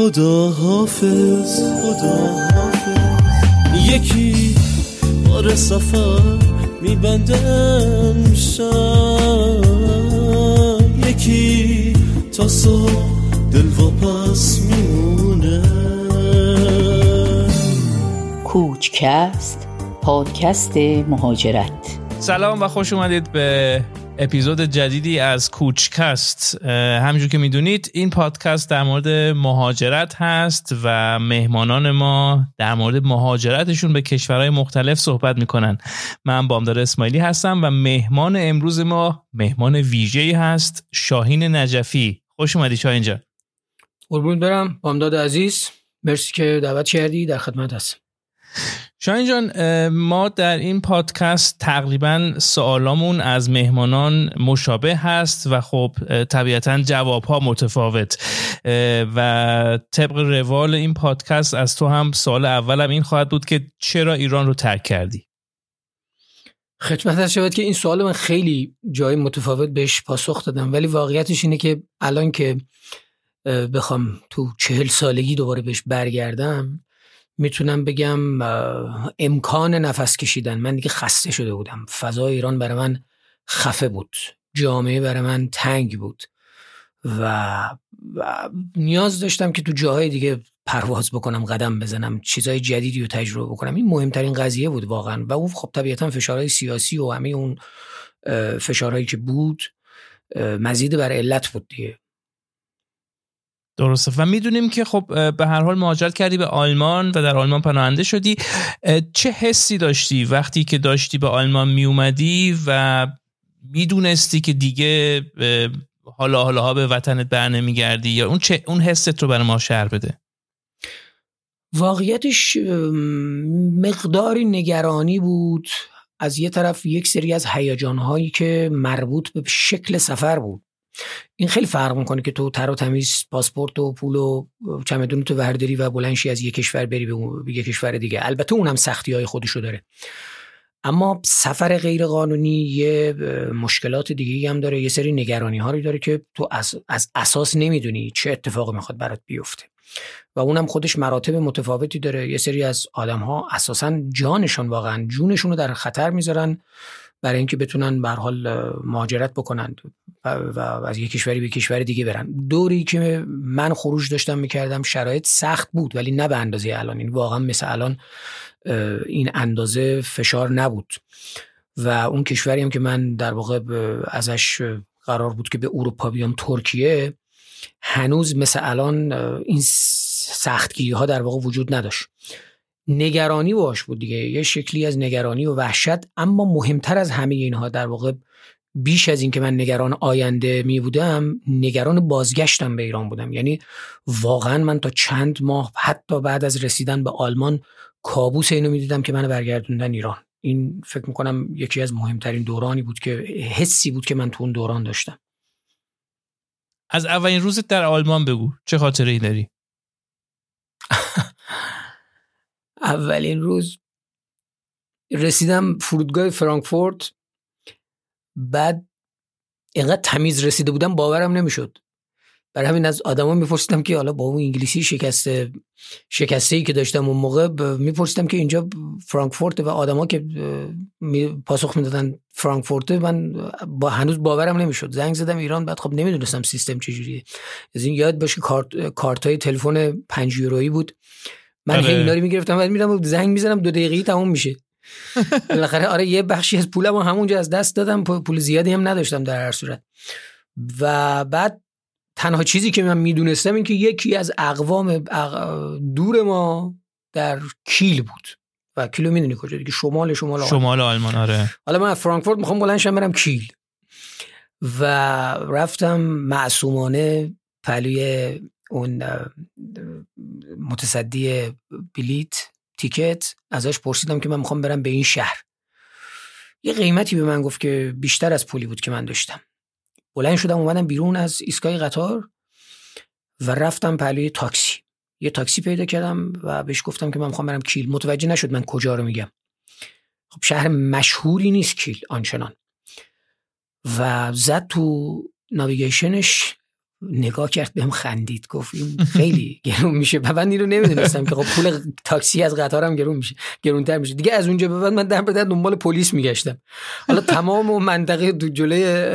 خدا حافظ خدا حافظ. یکی بار سفر میبندم شم یکی تا صبح دل پس میمونه. کوچکست پادکست مهاجرت. سلام و خوش اومدید به اپیزود جدیدی از کوچکست. همینجور که می‌دونید این پادکست در مورد مهاجرت هست و مهمانان ما در مورد مهاجرتشون به کشورهای مختلف صحبت می‌کنن. من بامدار اسماعیلی هستم و مهمان امروز ما مهمان ویژه‌ای هست شاهین نجفی. خوش اومدی شاهین جان. قربون برم بامداد عزیز. مرسی که دعوت کردی در خدمت هستم. شاین جان ما در این پادکست تقریبا سوالامون از مهمانان مشابه هست و خب طبیعتا جواب ها متفاوت و طبق روال این پادکست از تو هم سوال اولم این خواهد بود که چرا ایران رو ترک کردی؟ خدمت شود که این سوال من خیلی جای متفاوت بهش پاسخ دادم ولی واقعیتش اینه که الان که بخوام تو چهل سالگی دوباره بهش برگردم می‌تونم بگم امکان نفس کشیدن. من دیگه خسته شده بودم. فضای ایران برای من خفه بود. جامعه برای من تنگ بود. و, نیاز داشتم که تو جاهای دیگه پرواز بکنم قدم بزنم چیزای جدیدی رو تجربه بکنم. این مهمترین قضیه بود واقعا. و اون خب طبیعتا فشارهای سیاسی و همه اون فشارهایی که بود مزید بر علت بود دیگه. درسته. و می‌دونیم که خب به هر حال مهاجرت کردی به آلمان و در آلمان پناهنده شدی. چه حسی داشتی وقتی که داشتی به آلمان می اومدی و می‌دونستی که دیگه حالا حالا ها به وطنت بر نمیگردی یا اون چه اون حست رو برای ما شهر بده؟ واقعیتش مقداری نگرانی بود. از یه طرف یک سری از هیجان هایی که مربوط به شکل سفر بود. این خیلی فرق می‌کنه که تو تر و تمیز پاسپورت و پول و چمدون تو ورداری و بلنشی از یک کشور بری به یک کشور دیگه. البته اونم سختی های خودشو داره. اما سفر غیر قانونی یه مشکلات دیگه هم داره. یه سری نگرانی هایی داره که تو از, از اساس نمی‌دونی چه اتفاقی می‌خواد برات بیفته. و اونم خودش مراتب متفاوتی داره. یه سری از آدم ها اساسا جانشون واقعا جونشون رو در خطر می‌ذارن. برای اینکه بتونن به حال مهاجرت بکنن و, از یک کشوری به کشور دیگه برن. دوری که من خروج داشتم می‌کردم شرایط سخت بود ولی نه به اندازه الان. این واقعا مثل الان این اندازه فشار نبود. و اون کشوری هم که من در واقع ازش قرار بود که به اروپا بیام ترکیه هنوز مثل الان این سختگیری ها در واقع وجود نداشت. نگرانی باش بود دیگه. یه شکلی از نگرانی و وحشت. اما مهمتر از همه اینها در واقع بیش از اینکه من نگران آینده می بودم نگران بازگشتم به ایران بودم. یعنی واقعا من تا چند ماه حتی بعد از رسیدن به آلمان کابوس اینو می‌دیدم که منو برگردوندن ایران. این فکر می‌کنم یکی از مهمترین دورانی بود که حسی بود که من تو اون دوران داشتم. از اولین روزت در آلمان بگو. چه خاطره ای داری؟ اولین روز رسیدم فرودگاه فرانکفورت. بعد اینقدر تمیز رسیده بودم باورم نمی‌شد. برای همین از آدما میپرسیدم که حالا با اون انگلیسی شکسته شکسته ای که داشتم اون موقع میپرسیدم که اینجا فرانکفورت و آدما که پاسخ می‌دادن فرانکفورت من با هنوز باورم نمی‌شد. زنگ زدم ایران بعد خب نمی‌دونستم سیستم چجوریه از این یاد باشه کارت کارت های تلفن 5 یورویی بود. من هی اینا رو می‌گرفتم بعد میرم زنگ می‌زنم دو دقیقه تموم میشه. بالاخره آره یه بخشی از پولم همونجا از دست دادم پول زیادی هم نداشتم در هر صورت. و بعد تنها چیزی که من می‌دونستم این که یکی از اقوام دور ما در کیل بود. و کیلو می‌دونی کجا دیگه؟ شمال شمال شمال آلمان آره. حالا من فرانکفورت می‌خوام بلندشم برم کیل. و رفتم معصومانه پلوی اون متصدی بلیت تیکت ازش پرسیدم که من می‌خوام برم به این شهر. یه قیمتی به من گفت که بیشتر از پولی بود که من داشتم. بلند شدم اومدم بیرون از ایستگاه قطار و رفتم پهلوی تاکسی. یه تاکسی پیدا کردم و بهش گفتم که من می‌خوام برم کیل. متوجه نشد من کجا رو میگم. خب شهر مشهوری نیست کیل آنچنان. و زد تو ناویگیشنش نگاه کرد بهم خندید. گفت این خیلی گرون میشه. و من رو نمی‌دونستم که خب پول تاکسی از قطارم گرون میشه گرونتر میشه. دیگه از اونجا به بعد من در در دنبال پلیس میگشتم. حالا تمام منطقه جلوی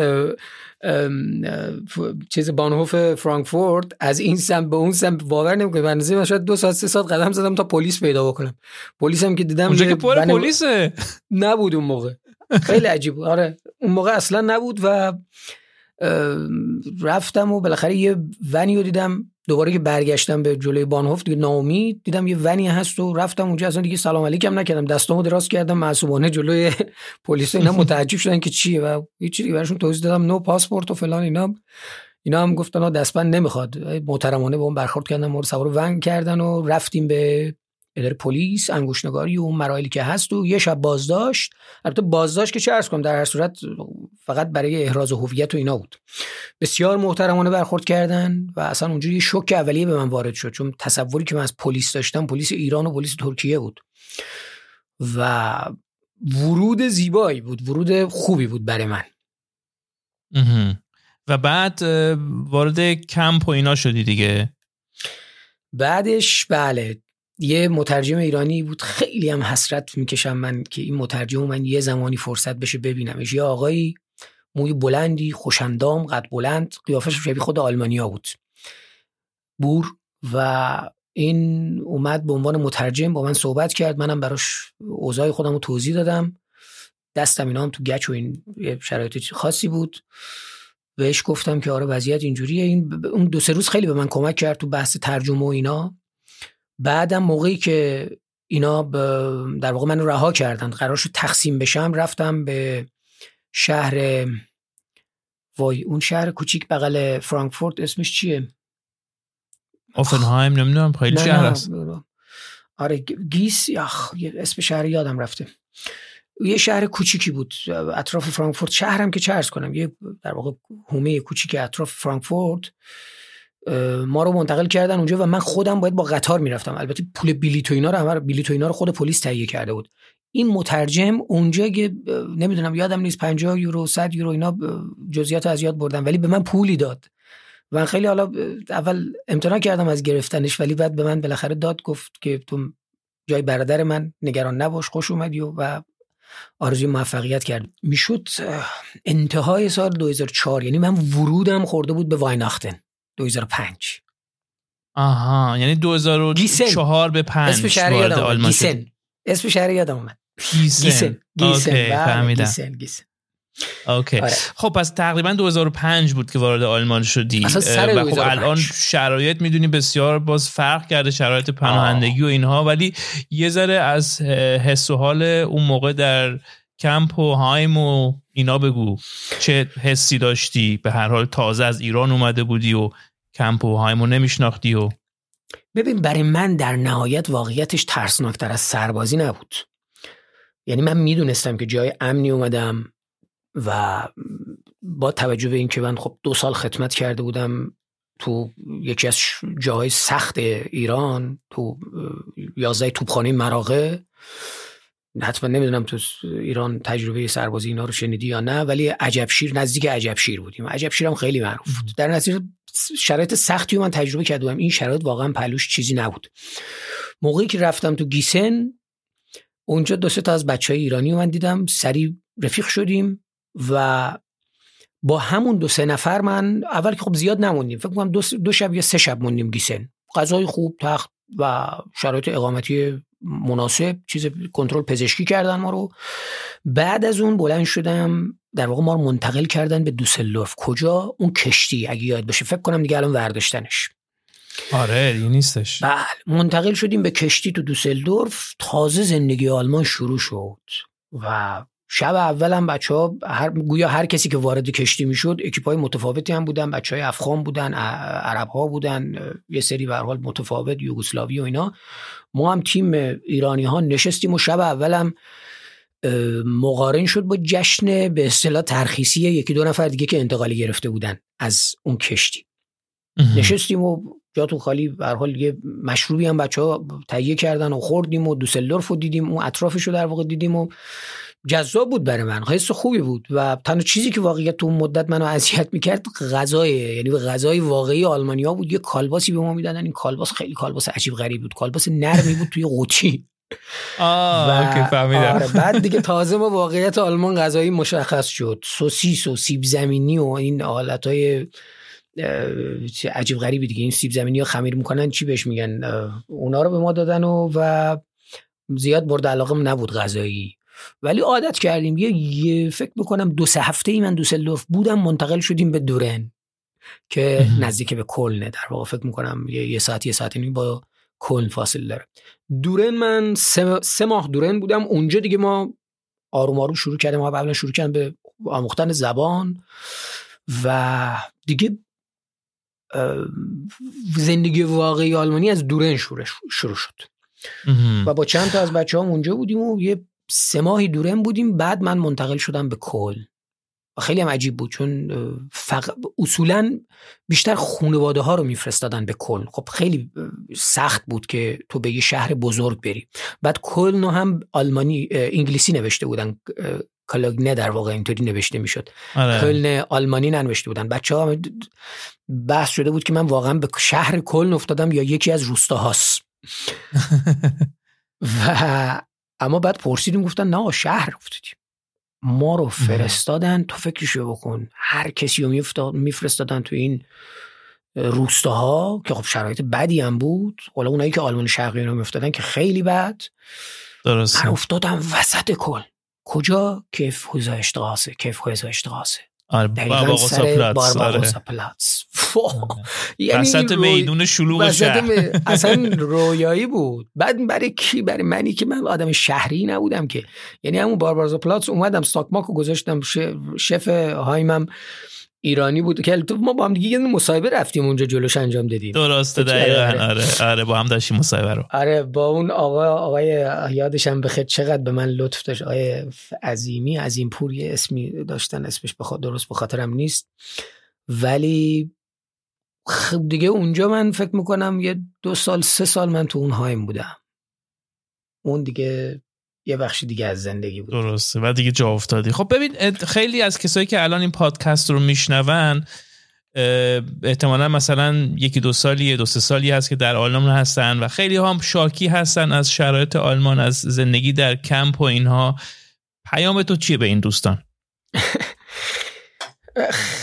چیز بانهوف فرانکفورت از این سمت به اون سمت باور نمی‌کنه من شاید دو ساعت سه ساعت قدم زدم تا پلیس پیدا بکنم. پلیس هم که دیدم اونجا که پر پلیسه. نبود اون موقع. خیلی عجیب آره. اون موقع اصلا نبود و رفتم و بالاخره یه ونی رو دیدم. دوباره که برگشتم به جلوی بانهوف دیگه ناامید دیدم یه ونی هست و رفتم اونجا. اصلا دیگه سلام علیکم نکردم. دستامو دراز کردم. معصومانه جلوی پلیس اینا متعجب شدن که چیه و هیچ چیزی براشون توضیح دادم. نو پاسپورت و فلان اینا. اینا هم گفتن دستبند نمی‌خواد. محترمانه به اون برخورد کردن مورد سوار ون کردن و رفتیم به اداره پلیس انگشتنگاری و اون مراحلی که هست و یه شب بازداشت. البته بازداشت که چه ارز کنم در هر صورت فقط برای احراز هویت و اینا بود. بسیار محترمانه برخورد کردن و اصلا اونجا یه شوک اولیه به من وارد شد چون تصوری که من از پلیس داشتم پلیس ایران و پلیس ترکیه بود. و ورود زیبایی بود ورود خوبی بود برای من. و بعد وارد کمپ و اینا شدی دیگه؟ بعدش بله. یه مترجم ایرانی بود خیلی هم حسرت می‌کشم من که این مترجم من یه زمانی فرصت بشه ببینمش. یه آقایی موی بلندی خوشندام قد بلند قیافش شبیه خود آلمانیا بود. بور و این اومد به عنوان مترجم با من صحبت کرد. منم براش اوضاع خودم رو توضیح دادم. دستم اینا هم تو گچ و این شرایط خاصی بود. بهش گفتم که آره وضعیت اینجوریه. این اون دو سه روز خیلی به من کمک کرد تو بحث ترجمه و اینا. بعدم موقعی که اینا در واقع من رها کردن قرار شد تقسیم بشم رفتم به شهر وای اون شهر کوچیک بغل فرانکفورت اسمش چیه؟ اوفنهایم نمی‌دونم خیلی شهر است. آره گیس یخ اسم شهر یادم رفته. یه شهر کوچیکی بود اطراف فرانکفورت. شهرم که چه کنم یه در واقع هومه کوچیک اطراف فرانکفورت. ما رو منتقل کردن اونجا و من خودم باید با قطار می‌رفتم. البته پول بلیط و اینا رو بلیط و اینا رو خود پلیس تهیه کرده بود. این مترجم اونجا که نمی‌دونم یادم نیست 50 یورو 100 یورو اینا جزئیات از یاد بردم ولی به من پولی داد. و خیلی حالا اول امتناع کردم از گرفتنش ولی بعد به من بالاخره داد گفت که تو جای برادر من نگران نباش خوش اومدی و, و آرزوی موفقیت کرد. می‌شد انتهای سال 2004 یعنی من ورودم خورده بود به وایناختن 2005 آها یعنی 2004 به 5 اسم شهر یادم گیسن. اسم شهر یادم اومد. گیسن. گیسن. گیسن. بله، گیسن گیسن. اوکی. آره. خب پس تقریبا 2005 بود که وارد آلمان شدی. و خب الان شرایط می‌دونی بسیار باز فرق کرده شرایط پناهندگی و اینها. ولی یه ذره از حس و حال اون موقع در کمپ و هایم و اینا بگو. چه حسی داشتی؟ به هر حال تازه از ایران اومده بودی و کمپ و هایم رو نمیشناختی و ببین برای من در نهایت واقعیتش ترسناکتر از سربازی نبود. یعنی من می‌دونستم که جای امنی اومدم و با توجه به اینکه من خب دو سال خدمت کرده بودم تو یکی از جاهای سخت ایران تو یازده توپخانه مراغه حتما نمی‌دونم تو ایران تجربه سربازی اینا رو شنیدی یا نه ولی عجبشیر نزدیک عجبشیر بودیم. عجبشیر هم خیلی معروف بود. در نتیجه شرایط سختی من تجربه کردم این شرایط واقعا پلوش چیزی نبود. موقعی که رفتم تو گیسن اونجا دو سه تا از بچه های ایرانی من دیدم. سری رفیق شدیم و با همون دو سه نفر من اول که خب زیاد نموندیم. فکر کنم دو, دو شب یا سه شب موندیم گیسن. غذای خوب تخت و شرایط اقامتی مناسب چیز کنترل پزشکی کردن ما رو. بعد از اون بلند شدم در واقع ما رو منتقل کردن به دوسلدورف. کجا؟ اون کشتی اگه یاد باشه. فکر کنم دیگه الان ورداشتنش. آره دیگه نیستش. بله منتقل شدیم به کشتی تو دوسلدورف. تازه زندگی آلمان شروع شد و شب اولم بچه ها هر گویا هر کسی که وارد کشتی می‌شد اکیپای متفاوتی هم بودن بچه های افغان بودن عرب ها بودن یه سری به حال متفاوت یوگسلاوی و اینا. ما هم تیم ایرانی ها نشستیم و شب اولم مقارن شد با جشن به اصطلاح ترخیصی یکی دو نفر دیگه که انتقالی گرفته بودن از اون کشتی. نشستیم و جاتون خالی به حال یه مشروبی هم بچه ها تهیه کردن و خوردیم و دوسلدورف رو دیدیم اون اطرافش رو در واقع دیدیم و جذاب بود برای من حس خوبی بود و تنها چیزی که واقعیت تو اون مدت منو اذیت می‌کرد غذای یعنی غذای واقعی آلمانیا بود یه کالباسی به ما می‌دادن. این کالباس خیلی کالباس عجیب غریب بود. کالباس نرمی بود توی قوطی. آه آره بعد دیگه تازه ما واقعیت آلمان غذایی مشخص شد. سوسیس و سیب زمینی و این حالت های عجیب غریبی دیگه. این سیب زمینی ها خمیر می‌کنن چی بهش میگن؟ اونا رو به ما دادن و, و زیاد برد علاقه نبود غذایی. ولی عادت کردیم. یه, یه فکر بکنم دو سه هفته ای من دوسلدورف بودم منتقل شدیم به دورن که نزدیک به کلنه. در واقع فکر می‌کنم یه, یه ساعت یه ساعت با کلن فاصله داره. دورن من سه, سه ماه دورن بودم. اونجا دیگه ما آروم آروم شروع کردیم. ما قبلا شروع کردیم به آموختن زبان و دیگه زندگی واقعی آلمانی از دورن شروع شد. و با چند تا از بچه هم اونجا بودیم و یه سه ماهی دورن بودیم بعد من منتقل شدم به کل. و خیلی هم عجیب بود چون فق... اصولا بیشتر خانواده ها رو میفرستادن به کل. خب خیلی سخت بود که تو به یه شهر بزرگ بری. بعد کل هم آلمانی انگلیسی نوشته بودن کالاگنه در واقع اینطوری نوشته می‌شد. آره. کلن آلمانی ننوشته بودن. بچه ها بحث شده بود که من واقعا به شهر کلن افتادم یا یکی از روستاهاست. و اما بعد پرسیدیم گفتن نه شهر افتادیم. ما رو فرستادن تو فکرشو بکن. هر کسی رو میفرستادن تو این روستاها که خب شرایط بدی هم بود. حالا اونایی که آلمان شرقی رو میفتادن که خیلی بد. درست من افتادم وسط کل. کجا؟ کیف هوزا اشتغاسه کیف هوزا اشتغاسه آره بارباغوسا پلاتس آره. پلاتس یعنی وسط میدون شلوغ شهر. اصلا رویایی بود. بعد برای کی؟ برای منی که من آدم شهری نبودم که. یعنی همون بارباروسا پلاتس اومدم ستاکماکو گذاشتم شف هایمم. ایرانی بود. که ما با هم دیگه یه مصاحبه رفتیم اونجا جلوش انجام دادیم. درسته دقیقا. آره. آره آره با هم داشتیم مصاحبه رو. آره با اون آقا آقای یادشم بخیر چقدر به من لطف داشت. آقای عظیمی عظیم پور یه اسمی داشتن اسمش بخواد درست به خاطرم نیست. ولی خب دیگه اونجا من فکر می‌کنم یه دو سال سه سال من تو اون هایم بودم. اون دیگه یه بخش دیگه از زندگی بود. درسته. و دیگه جا افتادی. خب ببین خیلی از کسایی که الان این پادکست رو میشنون احتمالا مثلا یکی دو سالی دو سه سالی هست که در آلمان هستن و خیلی هم شاکی هستن از شرایط آلمان از زندگی در کمپ و اینها. پیام تو چیه به این دوستان؟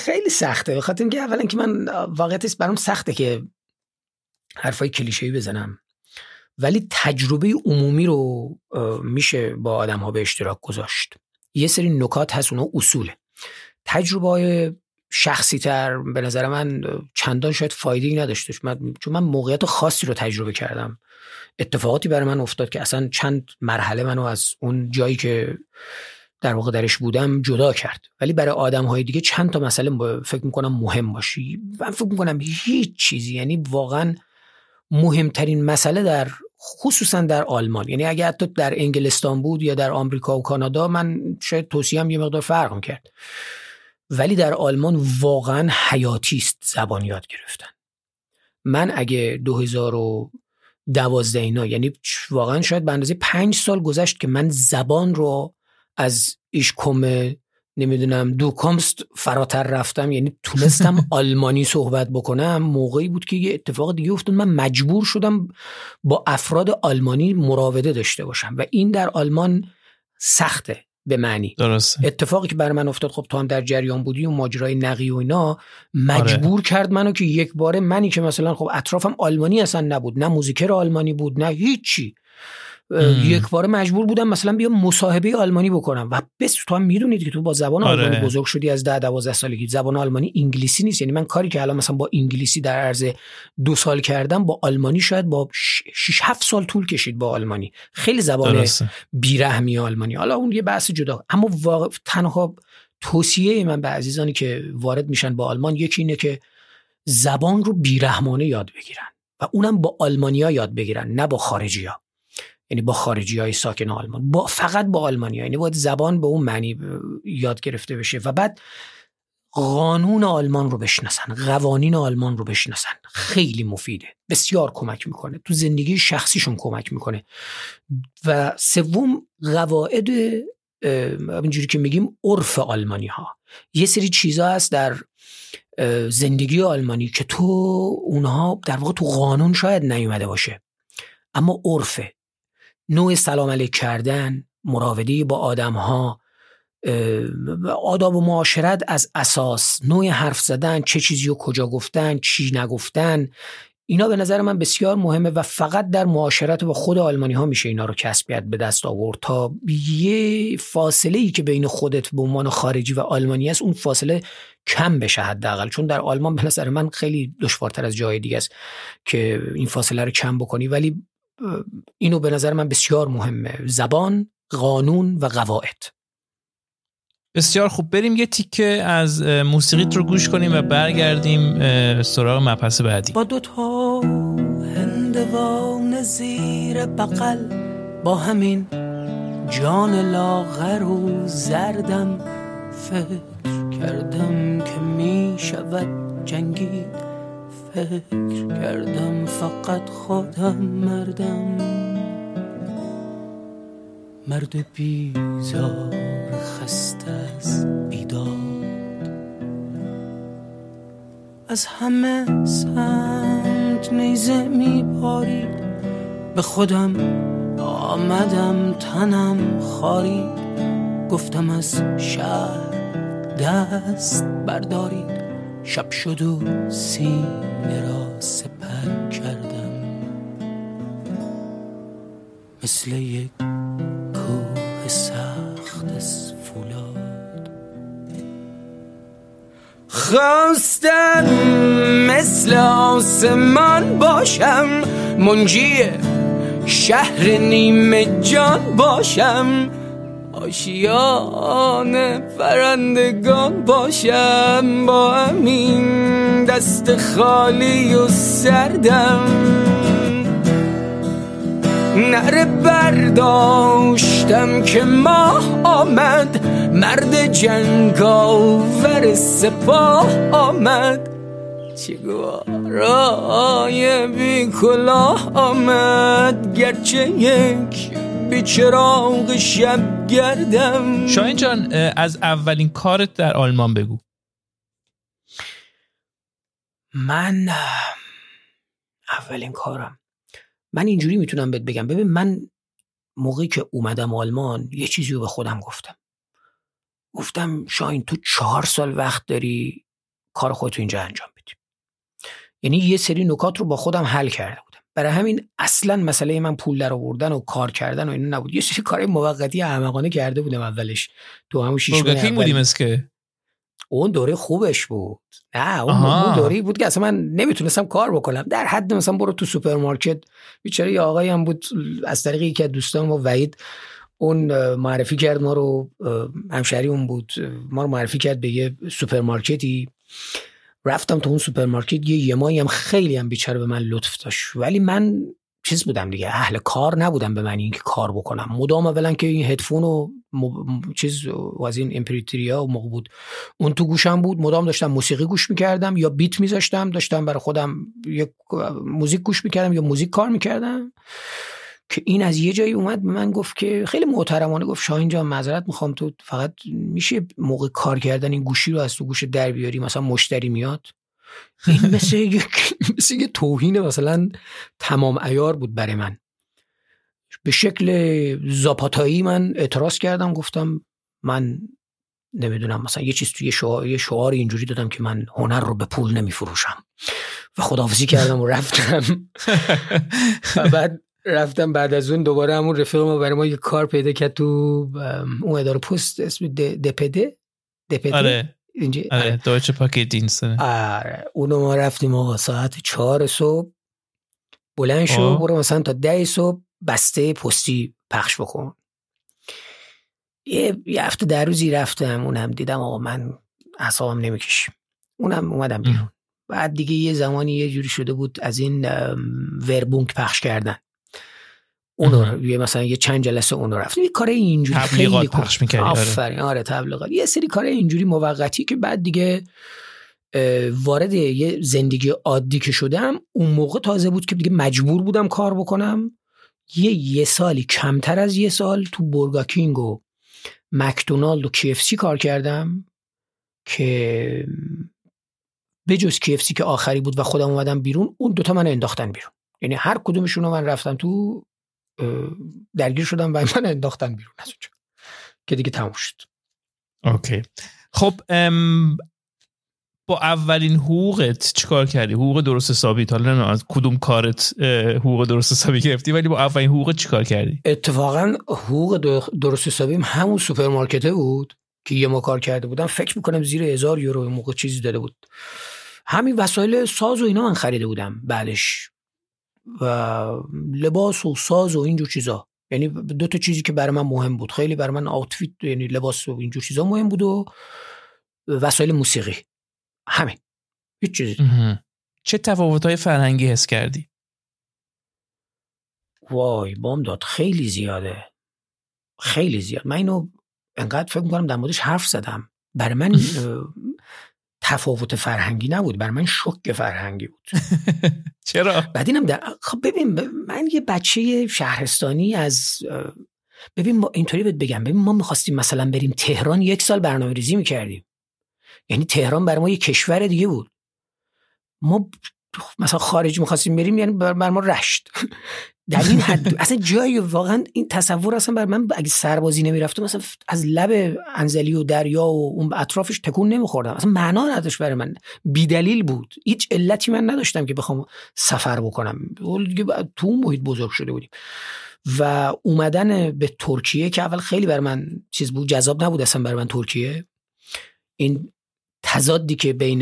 خیلی سخته. بخاطر اینکه اولا که من واقعیتش برام سخته که حرفای کلیشه‌ای بزنم. ولی تجربه عمومی رو میشه با آدم ها به اشتراک گذاشت. یه سری نکات هست اونا اصوله. تجربه شخصی تر به نظر من چندان شاید فایده نداشته چون من موقعیت خاصی رو تجربه کردم. اتفاقاتی برای من افتاد که اصلا چند مرحله منو از اون جایی که در واقع درش بودم جدا کرد. ولی برای آدم های دیگه چند تا مسئله فکر می‌کنم مهم باشی من فکر می‌کنم هیچ چیزی یعنی واقعا مهمترین مسئله در خصوصا در آلمان. یعنی اگر حتی در انگلستان بود یا در آمریکا و کانادا من شاید توصیه هم یه مقدار فرق کرد. ولی در آلمان واقعا حیاتی است زبان یاد گرفتن. من اگه 2012 اینا یعنی واقعا شاید به اندازه پنج سال گذشت که من زبان رو از ایشکوم نمی‌دونم دو کامست فراتر رفتم یعنی تونستم آلمانی صحبت بکنم. موقعی بود که یه اتفاق دیگه افتاد. من مجبور شدم با افراد آلمانی مراوده داشته باشم و این در آلمان سخته به معنی. درسته. اتفاقی که برای من افتاد خب تو هم در جریان بودی و ماجرای نقی و اینا. مجبور آره. کرد منو که یک باره منی که مثلا خب اطرافم آلمانی اصلا نبود نه موزیکر آلمانی بود نه هیچی. یک بار مجبور بودم مثلا بیام مصاحبه آلمانی بکنم. و بس تو هم می‌دونید که تو با زبان آره. آلمانی بزرگ شدی از ده 12 سالگی. زبان آلمانی انگلیسی نیست. یعنی من کاری که الان مثلا با انگلیسی در عرض دو سال کردم با آلمانی شاید با 6 7 سال طول کشید با آلمانی. خیلی زبان بیرحمی آلمانی. حالا اون یه بحث جدا. اما واقع تنها توصیه من به عزیزانی که وارد میشن با آلمان یکی اینه که زبان رو بیرحمانه یاد بگیرن. و اونم با آلمانیا یاد بگیرن نه با خارجی ها یعنی با خارجی های ساکن آلمان. با فقط با آلمانی. یعنی باید زبان به اون معنی یاد گرفته بشه و بعد قانون آلمان رو بشناسن قوانین آلمان رو بشناسن. خیلی مفیده. بسیار کمک می‌کنه. تو زندگی شخصیشون کمک می‌کنه. و سوم قواعد اینجوری که میگیم عرف آلمانی ها یه سری چیزا هست در زندگی آلمانی که تو اونها در واقع تو قانون شاید نیومده باشه. اما عرفه. نوع سلام علیک کردن مراودی با آدم ها آداب و معاشرت از اساس نوع حرف زدن چه چیزی رو کجا گفتن چی نگفتن اینا به نظر من بسیار مهمه و فقط در معاشرت با خود آلمانی ها میشه اینا رو کسبیت به دست آورد. تا یه فاصله ای که بین خودت به عنوان خارجی و آلمانی است اون فاصله کم بشه حداقل. چون در آلمان به نظر من خیلی دشوارتر از جای دیگه است که این فاصله رو کم بکنی. ولی اینو به نظر من بسیار مهمه. زبان قانون و قواعد. بسیار خوب. بریم یه تیکه از موسیقیت رو گوش کنیم و برگردیم سراغ مبحث بعدی. با دوتا هندوان زیر بقل با همین جان لاغر و زردم فکر کردم که می شود جنگید فکر کردم فقط خودم مردم. مرد بیزار خسته از بیداد از همه سمت نیزه می بارید به خودم آمدم تنم خارید. گفتم از شهر دست بردارید. شب شد و سینه را سپر کردم. مثل یک کوه سخت از فولاد. خواستم مثل آسمان باشم منجی شهر نیمه جان باشم. آشیان پرندگان باشم با همین دست خالی و سردم. نره برداشتم که ماه آمد مرد جنگاور سپاه آمد. چگوارای بی کلاه آمد گرچه یک به چراغ شب گردم. شاین جان از اولین کارت در آلمان بگو. من اولین کارم. من اینجوری می‌تونم بهت بگم. ببین من موقعی که اومدم آلمان یه چیزی رو به خودم گفتم. گفتم شاین تو چهار سال وقت داری کار خودتو اینجا انجام بدی. یعنی یه سری نکات رو با خودم حل کرده برای همین اصلا مسئله من پول در آوردن و کار کردن و اینا نبود. یه سری کار موقتی احمقانه کرده بودم اولش. تو همون شیش ماه بودیم که اون دوره خوبش بود. نه اون, اون دوره بود که اصلا من نمی‌تونستم کار بکنم. در حد مثلا برو تو سوپرمارکت. بیچاره یه آقایی هم بود از طریق یکی از دوستان ما وحید اون معرفی کرد ما رو همشهری اون بود. ما رو معرفی کرد به یه سوپرمارکتی. رفتم تو اون سوپرمارکت یه یه ماهی هم خیلی هم بیچاره به من لطف داشت. ولی من چیز بودم دیگه اهل کار نبودم به من اینکه کار بکنم. مدام اولا که این هدفون و چیز و از این امپریتریا و موقع بود اون تو گوشم بود. مدام داشتم موسیقی گوش می‌کردم یا beat میذاشتم. داشتم برای خودم یک موزیک گوش می‌کردم یا موزیک کار می‌کردم. که این از یه جایی اومد به من گفت که خیلی محترمانه گفت شاهین جان معذرت می‌خوام تو فقط میشه موقع کار کردن این گوشی رو از تو گوش در بیاری؟ مثلا مشتری میاد؟ این مثل یک مثل یه توهین مثلا تمام ایار بود برای من. به شکل زاپاتایی من اعتراض کردم گفتم من نمی‌دونم مثلا یه چیز توی شعار یه شعار اینجوری دادم که من هنر رو به پول نمیفروشم. و خداحافظی کردم و رفتم. و بعد رفتم بعد از اون دوباره همون رفیق ما برای ما یه کار پیدا کرد تو اون اداره پست اسم دپده. دپده؟ آره. اینجا؟ آره دویچ پاکت دینست آره. اونو ما رفتیم آقا ساعت چهار صبح. بلند شو برو مثلا تا ده صبح بسته پستی پخش بکن. یه, یه هفته در روزی رفتم اونم دیدم آقا من اصابم نمی‌کشیم اونم اومدم بیرون. بعد دیگه یه زمانی یه جوری شده بود از این وربونک پخش کردن. اونو یه مثلا یه چند جلسه اونو رفت یه کار اینجوری خیلی پخش می‌کردی آفرین آره تبلیغات. یه سری کار اینجوری موقتی که بعد دیگه وارد یه زندگی عادی که شدم اون موقع تازه بود که دیگه مجبور بودم کار بکنم. یه یه سالی کمتر از یه سال تو بورگا کینگ و مکدونالد و کیفسی کار کردم که بجز کیفسی که آخری بود و خودم اومدم بیرون اون دوتا من انداختن بیرون. یعنی هر کدومشون رو من رفتم تو درگیر شدم و من انداختن بیرون از اونجا که دیگه تموم شد. اوکی. خب با اولین حقوقت چیکار کردی؟ حقوق درست حسابی. حالا از کدوم کارت حقوق درست حسابی گرفتی؟ ولی با اولین حقوق چیکار کردی؟ اتفاقا حقوق درست حسابی همون سوپرمارکته بود که یه ما کار کرده بودم. فکر می‌کنم زیر هزار یورو موقع چیزی داده بود. همین وسایل ساز و اینا من خریده بودم بعدش. و لباس و ساز و اینجور چیزا. یعنی دو تا چیزی که برای من مهم بود. خیلی برای من آوتفیت یعنی لباس و اینجور چیزا مهم بود و وسایل موسیقی. همین. هیچ چیزی. چه تفاوت های فرهنگی حس کردی؟ وای بام داد. خیلی زیاده. خیلی زیاد. من اینو انقدر فکر می‌کنم در موردش حرف زدم. برای من تفاوت فرهنگی نبود. برای من شک فرهنگی بود. چرا؟ بعد اینم در خب ببین من یه بچه شهرستانی از ببین ما اینطوری بهت بگم. ببین ما می‌خواستیم مثلا بریم تهران یک سال برنامه ریزی می‌کردیم. یعنی تهران برای ما یه کشور دیگه بود. ما مثلا خارج می‌خواستیم بریم یعنی بر ما رشت. در این حد اصلا جایی واقعا این تصور اصلا بر من اگه سربازی نمی‌رفتم مثلا از لب انزلی و دریا و اون اطرافش تکون نمیخوردم. اصلا معنا نداشت برای من. بیدلیل بود. هیچ علتی من نداشتم که بخوام سفر بکنم. دیگه تو اون محیط بزرگ شده بودیم. و اومدن به ترکیه که اول خیلی بر من چیز بود جذاب نبود اصلا بر من ترکیه. این تضادی که بین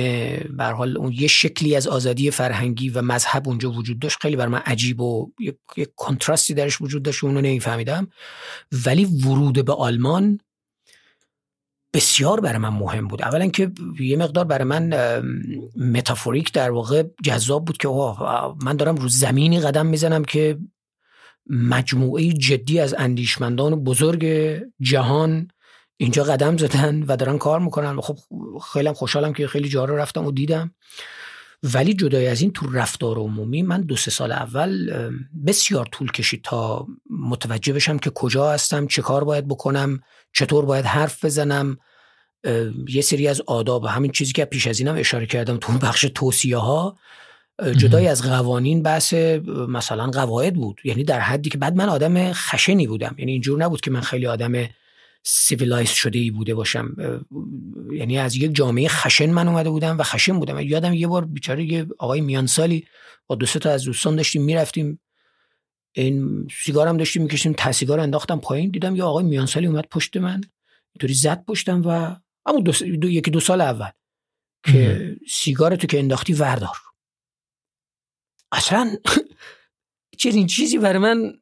به حال اون یه شکلی از آزادی فرهنگی و مذهب اونجا وجود داشت خیلی بر من عجیب و یه کنتراستی درش وجود داشت اونو نمیفهمیدم. ولی ورود به آلمان بسیار برای من مهم بود. اولا که یه مقدار برای من متافوریک در واقع جذاب بود که من دارم رو زمینی قدم می‌زنم که مجموعه جدی از اندیشمندان بزرگ جهان اینجا قدم زدن و دارن کار می‌کنن و خب خیلی خوشحالم که خیلی جا رو رفتم و دیدم. ولی جدای از این تو رفتار عمومی من دو سه سال اول بسیار طول کشید تا متوجه بشم که کجا هستم چه کار باید بکنم چطور باید حرف بزنم. یه سری از آداب همین چیزی که پیش از اینم اشاره کردم تو بخش توصیه ها جدای از قوانین بحث مثلا قواعد بود. یعنی در حدی که بعد من آدم خشنی بودم. یعنی اینجور نبود که من خیلی آدم civilize شده ای بوده باشم. یعنی از یک جامعه خشن من اومده بودم و خشن بودم. یادم یه بار بیچاره یه آقای میانسالی با دو تا از دوستان داشتیم می‌رفتیم این سیگارم داشتیم می‌کشیم تا سیگار انداختم پایین. دیدم یه آقای میانسالی اومد پشت من اینطوری زد پشتم و اما دو, دو یکی دو سال اول که سیگار تو که انداختی وردار. اصلا چنین چیزی برای من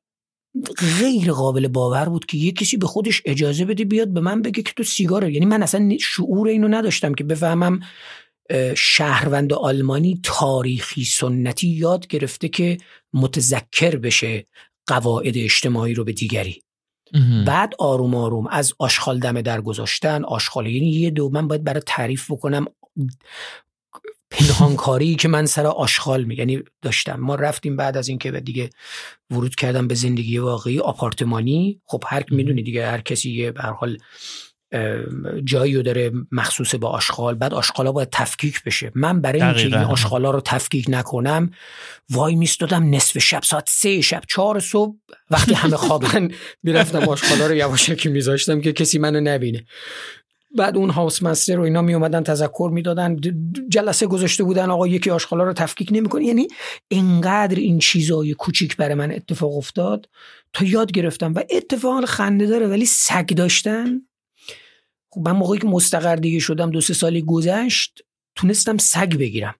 غیر قابل باور بود که یه کسی به خودش اجازه بده بیاد به من بگه که تو سیگاره یعنی من اصلا شعور اینو نداشتم که بفهمم شهروند آلمانی تاریخی سنتی یاد گرفته که متذکر بشه قواعد اجتماعی رو به دیگری. بعد آروم آروم از آشغال دم در گذاشتن آشغال یعنی یه دو من باید برای تعریف بکنم پنهانکاری که من سر آشغال می یعنی داشتم. ما رفتیم بعد از اینکه دیگه ورود کردم به زندگی واقعی آپارتمانی. خب هر می‌دونی دیگه هر کسی یه به حال جایی داره مخصوص به آشغال. بعد آشغالا باید تفکیک بشه. من برای اینکه این آشغالا رو تفکیک نکنم وای میستادم نصف شب ساعت سه شب چهار صبح وقتی همه خوابن می‌رفتم آشغالا رو یواشکی میذاشتم که کسی منو نبینه. بعد اون هاوس مستر و اینا می اومدن تذکر می‌دادن. جلسه گذاشته بودن آقا یکی آشغالا رو تفکیک نمی‌کنه. یعنی انقدر این چیزای کوچیک برای من اتفاق افتاد تا یاد گرفتم و اتفاقا خنده داره ولی سگ داشتن. خب من موقعی که مستقر دیگه شدم دو سه سالی گذشت تونستم سگ بگیرم.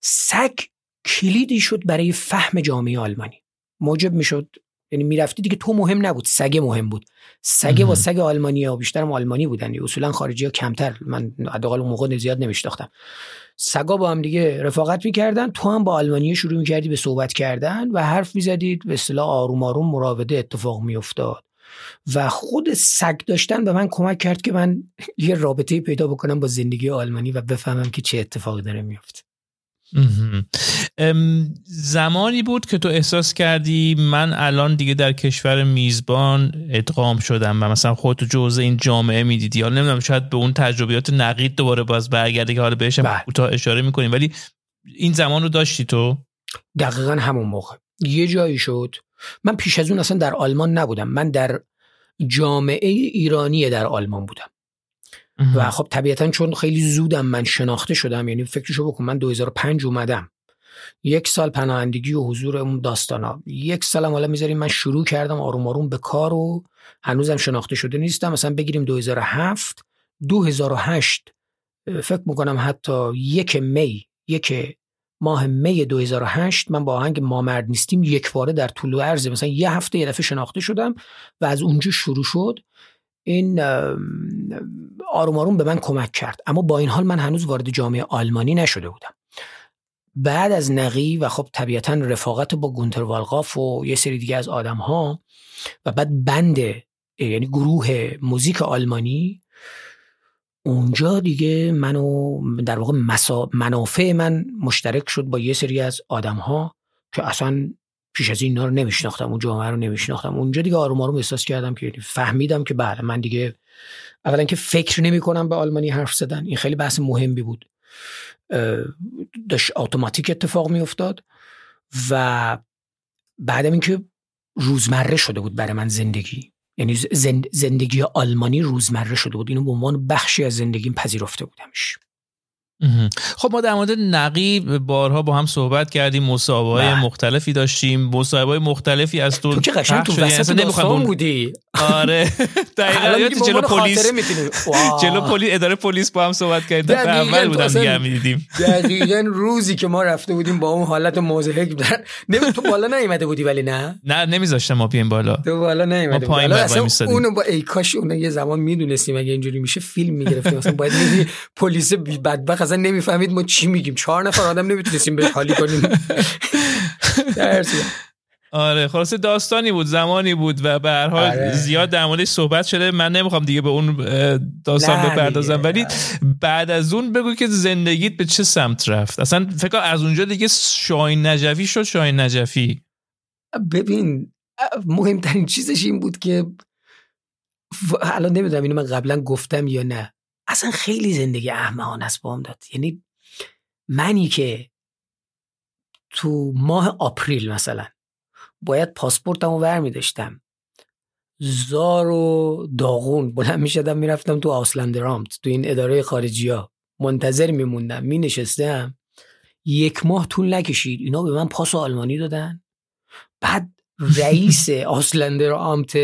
سگ کلیدی شد برای فهم جامعه آلمانی. موجب می‌شد یعنی می‌رفتی دیگه تو مهم نبود سگ مهم بود. سگ با سگ آلمانی ها بیشترم آلمانی بودن اصولا خارجی ها کمتر. من حداقل اون موقع زیاد نمیشناختم. سگا با هم دیگه رفاقت می‌کردن. تو هم با آلمانی شروع می‌کردی به صحبت کردن و حرف می‌زدید. به اصطلاح آروم آروم مراوده اتفاق میافتاد. و خود سگ داشتن به من کمک کرد که من یه رابطه پیدا بکنم با زندگی آلمانی و بفهمم که چه اتفاقی داره میفته زمانی بود که تو احساس کردی من الان دیگه در کشور میزبان ادغام شدم و مثلا خودتو جزء این جامعه می‌دیدی؟ یا نمی‌دونم شاید به اون تجربیات نقید دوباره باز برگرده که حالا بهش بله. کوتاه اشاره می‌کنیم. ولی این زمان رو داشتی تو؟ دقیقا همون موقع. یه جایی شد. من پیش از اون اصلا در آلمان نبودم. من در جامعه ایرانی در آلمان بودم. و خب طبیعتا چون خیلی زودم من شناخته شدم یعنی فکرشو بکن من 2005 اومدم. یک سال پناهندگی و حضور اون داستانا. یک سالم حالا می‌ذاریم من شروع کردم آروم آروم به کار و هنوزم شناخته شده نیستم. مثلا بگیریم 2007 2008 فکر می‌کنم حتی یک می یک ماه می 2008 من با آهنگ ما مرد نیستیم یک باره در طول و عرض مثلا یه هفته یه دفعه شناخته شدم و از اونجا شروع شد. این آروم آروم به من کمک کرد. اما با این حال من هنوز وارد جامعه آلمانی نشده بودم. بعد از نقی و خب طبیعتا رفاقت با گونتر والقاف و یه سری دیگه از آدم ها و بعد بند یعنی گروه موزیک آلمانی اونجا دیگه منو در واقع منافع من مشترک شد با یه سری از آدم ها که اصلا پیش از اینا رو نمیشناختم اون جامعه رو نمیشناختم. اونجا دیگه آروم آروم احساس کردم که فهمیدم که بله من دیگه اولا که فکر نمی کنم به آلمانی حرف زدن این خیلی بحث مهمی بود. داشت اتوماتیک اتفاق می افتاد و بعدم اینکه روزمره شده بود برای من زندگی. یعنی زندگی آلمانی روزمره شده بود. اینو به عنوان بخشی از زندگیم پذیرفته بودمش. خب ما در مورد نقی بارها با هم صحبت کردیم مصاحبه های بله. مختلفی داشتیم. مصاحبه های مختلفی از تو تو که قشنگ تو وسط داستان بودی. آره. دقیقاً جلو پلیس جلو پلیس اداره پلیس با هم صحبت کردیم. اول بودم دیگه می‌دیدیم. دقیقاً روزی که ما رفته بودیم با اون حالت موضحک نمی تو بالا نیومده بودی ولی نه؟ نه نمیذاشتم ما بیایم بالا. تو بالا نیومده پایین اونو با ای کاش اون یه زمان می‌دونستیم اگه اینجوری میشه فیلم می‌گرفتیم. مثلا باید پلیس بدبخت اصلا نمی‌فهمید ما چی میگیم. چهار نفر آدم نمی‌تونستیم بهش حالی کنیم. آره خلاصه داستانی بود زمانی بود و به هر حال آره. زیاد در موردش صحبت شده. من نمی‌خوام دیگه به اون داستان بپردازم. ولی بعد از اون بگو که زندگیت به چه سمت رفت. اصلا فکر از اونجا دیگه شاین نجفی شد شاین نجفی. ببین مهمترین چیزش این بود که الان نمی‌دونم اینو من قبلا گفتم یا نه. اصلا خیلی زندگی احمقانه است با داد یعنی منی که تو ماه آپریل مثلا باید پاسپورتمو ور می داشتم زار و داغون بلند می شدم می رفتم تو آسلند رامت تو این اداره خارجی ها منتظر می موندم می نشستم یک ماه طول نکشید. اینا به من پاس آلمانی دادن. بعد رئیس آسلندر آمت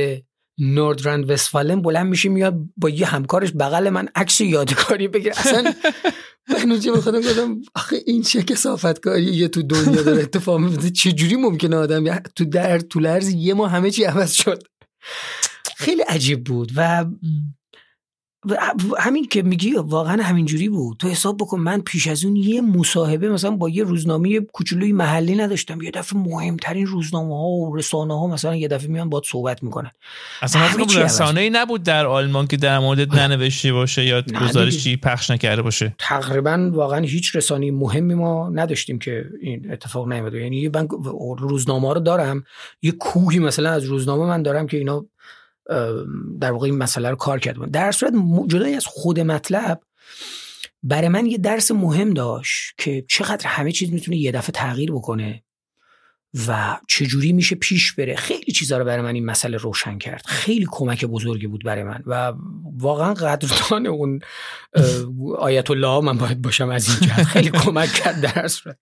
نوردرند وستفالن بلند میشه میاد با یه همکارش بغل من عکس یادگاری بگیره. اصلا من اونجا بخودم گفتم آخه این چه کسافت یه تو دنیا داره اتفاق میفته. چه جوری ممکنه آدم تو در طول عرض یه ما همه چی عوض شد. خیلی عجیب بود و همین که میگی واقعا همینجوری بود. تو حساب بکن من پیش از اون یه مصاحبه مثلا با یه روزنامه کوچولوی محلی نداشتم. یه دفعه مهمترین روزنامه ها و رسانه ها مثلا یه دفعه میان باید صحبت می‌کنن. اصلا رسانه ای نبود در آلمان که در مورد ننوشته باشه یا گزارشی پخش نکرده باشه. تقریبا واقعا هیچ رسانه مهمی ما نداشتیم که این اتفاق نیامده. یعنی من روزنامه رو دارم. یه کوهی مثلا از روزنامه من دارم که اینا در واقع این مسئله رو کار کرده در صورت جدای از خود مطلب برای من یه درس مهم داشت که چقدر همه چیز می‌تونه یه دفعه تغییر بکنه و چجوری میشه پیش بره. خیلی چیزا رو برای من این مسئله روشن کرد. خیلی کمک بزرگی بود برای من و واقعا قدردان اون آیت الله من باید باشم از این جهت. خیلی کمک کرد در صورت.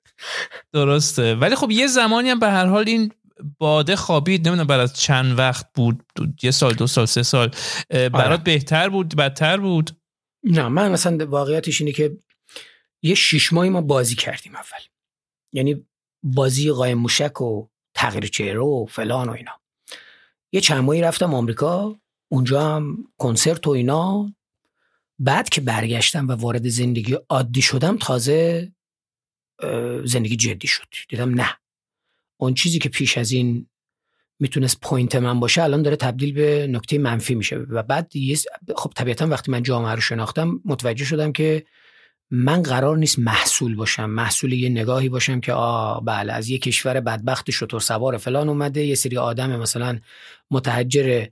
درسته. ولی خب یه زمانی هم به هر حال این باده خوابید نمی‌دونم بعد از چند وقت بود یه سال دو سال سه سال. برات آره. بهتر بود بدتر بود؟ نه من مثلا واقعیتش اینه که یه شیش ماهی ما بازی کردیم اول. یعنی بازی قایم موشک و تغییر چهره و فلان و اینا. یه چند ماهی رفتم آمریکا اونجا هم کنسرت و اینا. بعد که برگشتم و وارد زندگی عادی شدم تازه زندگی جدی شد. دیدم نه. اون چیزی که پیش از این می‌تونست پوینت من باشه الان داره تبدیل به نکته منفی میشه. و بعد خب طبیعتا وقتی من جامعه رو شناختم متوجه شدم که من قرار نیست محصول باشم محصول یه نگاهی باشم که آ بله از یه کشور بدبخت شطور سوار فلان اومده یه سری آدم مثلا متحجر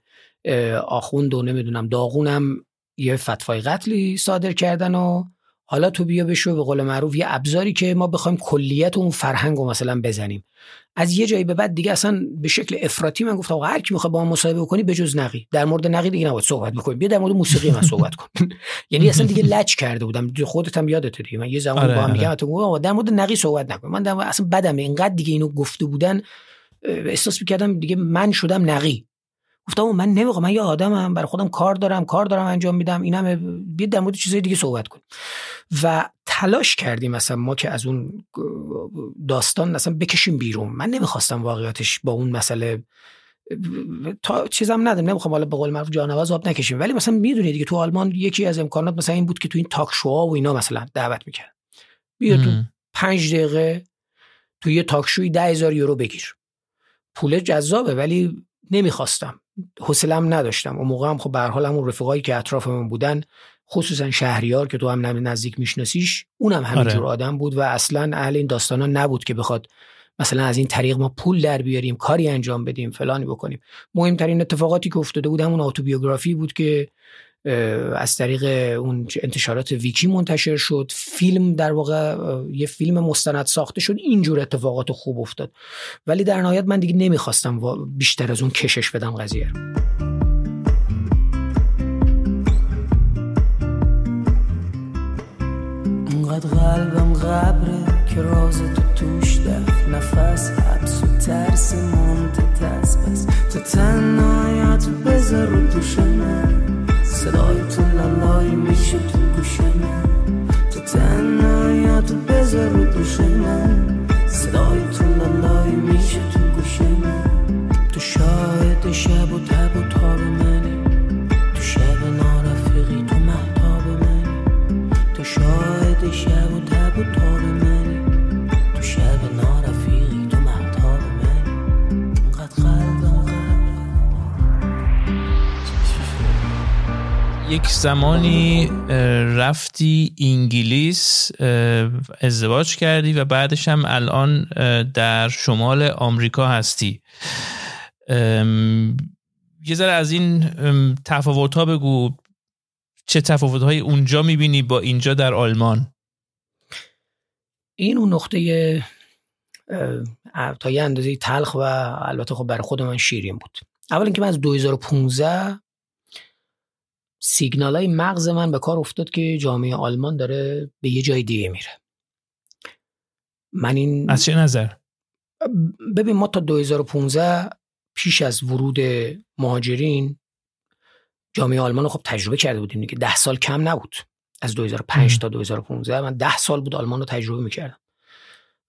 آخوند و نمی‌دونم داغونم یه فتوای قتلی صادر کردن و حالا تو بیا بشو به قول معروف یه ابزاری که ما بخوایم کلیت اون فرهنگ رو مثلا بزنیم. از یه جایی به بعد دیگه اصلا به شکل افراطی من گفتم هر کی می‌خواد با من مصاحبه بکنی بجز نقی. در مورد نقی دیگه نباید صحبت بکنی بیا در مورد موسیقی من صحبت کن. یعنی اصلا دیگه لچ کرده بودم. خودت هم یادت دیگه. من یه زمان آره، با هم میگم آره. در مورد نقی صحبت نکن. من اصلا بدم اینقدر دیگه اینو گفته بودن احساس می‌کردم دیگه من شدم نقی. گفتم من نمی‌خوام من یه آدمم برای خودم کار دارم کار دارم انجام میدم اینم بیا در مورد چیزای دیگه صحبت کنیم. و تلاش کردیم مثلا ما که از اون داستان مثلا بکشیم بیرون. من نمی‌خواستم واقعیتش با اون مسئله تا چیزم ندارم. نمی‌خوام حالا به قول معروف جانواز آب نکشیم. ولی مثلا می‌دونی دیگه تو آلمان یکی از امکانات مثلا این بود که تو این تاک شوها و اینا مثلا دعوت می‌کرد. بیا تو پنج دقیقه تو یه تاک شوی ده هزار یورو بگیر. پول جذابه ولی نمی‌خواستم. حوصلم نداشتم اون موقع هم خب به حال همون رفقایی که اطرافمون بودن خصوصا شهریار که تو هم نزدیک میشناسیش اونم همینجور آره. آدم بود و اصلا اهل این داستانا نبود که بخواد مثلا از این طریق ما پول در بیاریم کاری انجام بدیم فلانی بکنیم مهمترین اتفاقاتی که افتاده بود همون اتوبیوگرافی بود که از طریق اون انتشارات ویکی منتشر شد. فیلم در واقع یه فیلم مستند ساخته شد. اینجور اتفاقات خوب افتاد. ولی در نهایت من دیگه نمی‌خواستم بیشتر از اون کشش بدم قضیه رو. قلبم غبره که راز تو توش دف نفس حبس و ترس مونده پس تو تنهایت بذار رو دوش تنهایت بذار یک زمانی رفتی انگلیس ازدواج کردی و بعدش هم الان در شمال آمریکا هستی. یه ذره از این تفاوت ها بگو. چه تفاوت های اونجا می‌بینی با اینجا در آلمان؟ این اون نقطه تا یه اندازه تلخ و البته خب برای خود من شیرین بود. اول اینکه من از 2015 سیگنال های مغز من به کار افتاد که جامعه آلمان داره به یه جای دیگه میره. من این از چه نظر؟ ببین ما تا 2015 پیش از ورود مهاجرین جامعه آلمان رو خب تجربه کرده بودیم دیگه. ده سال کم نبود. از 2005 تا 2015 من ده سال بود آلمان رو تجربه می‌کردم.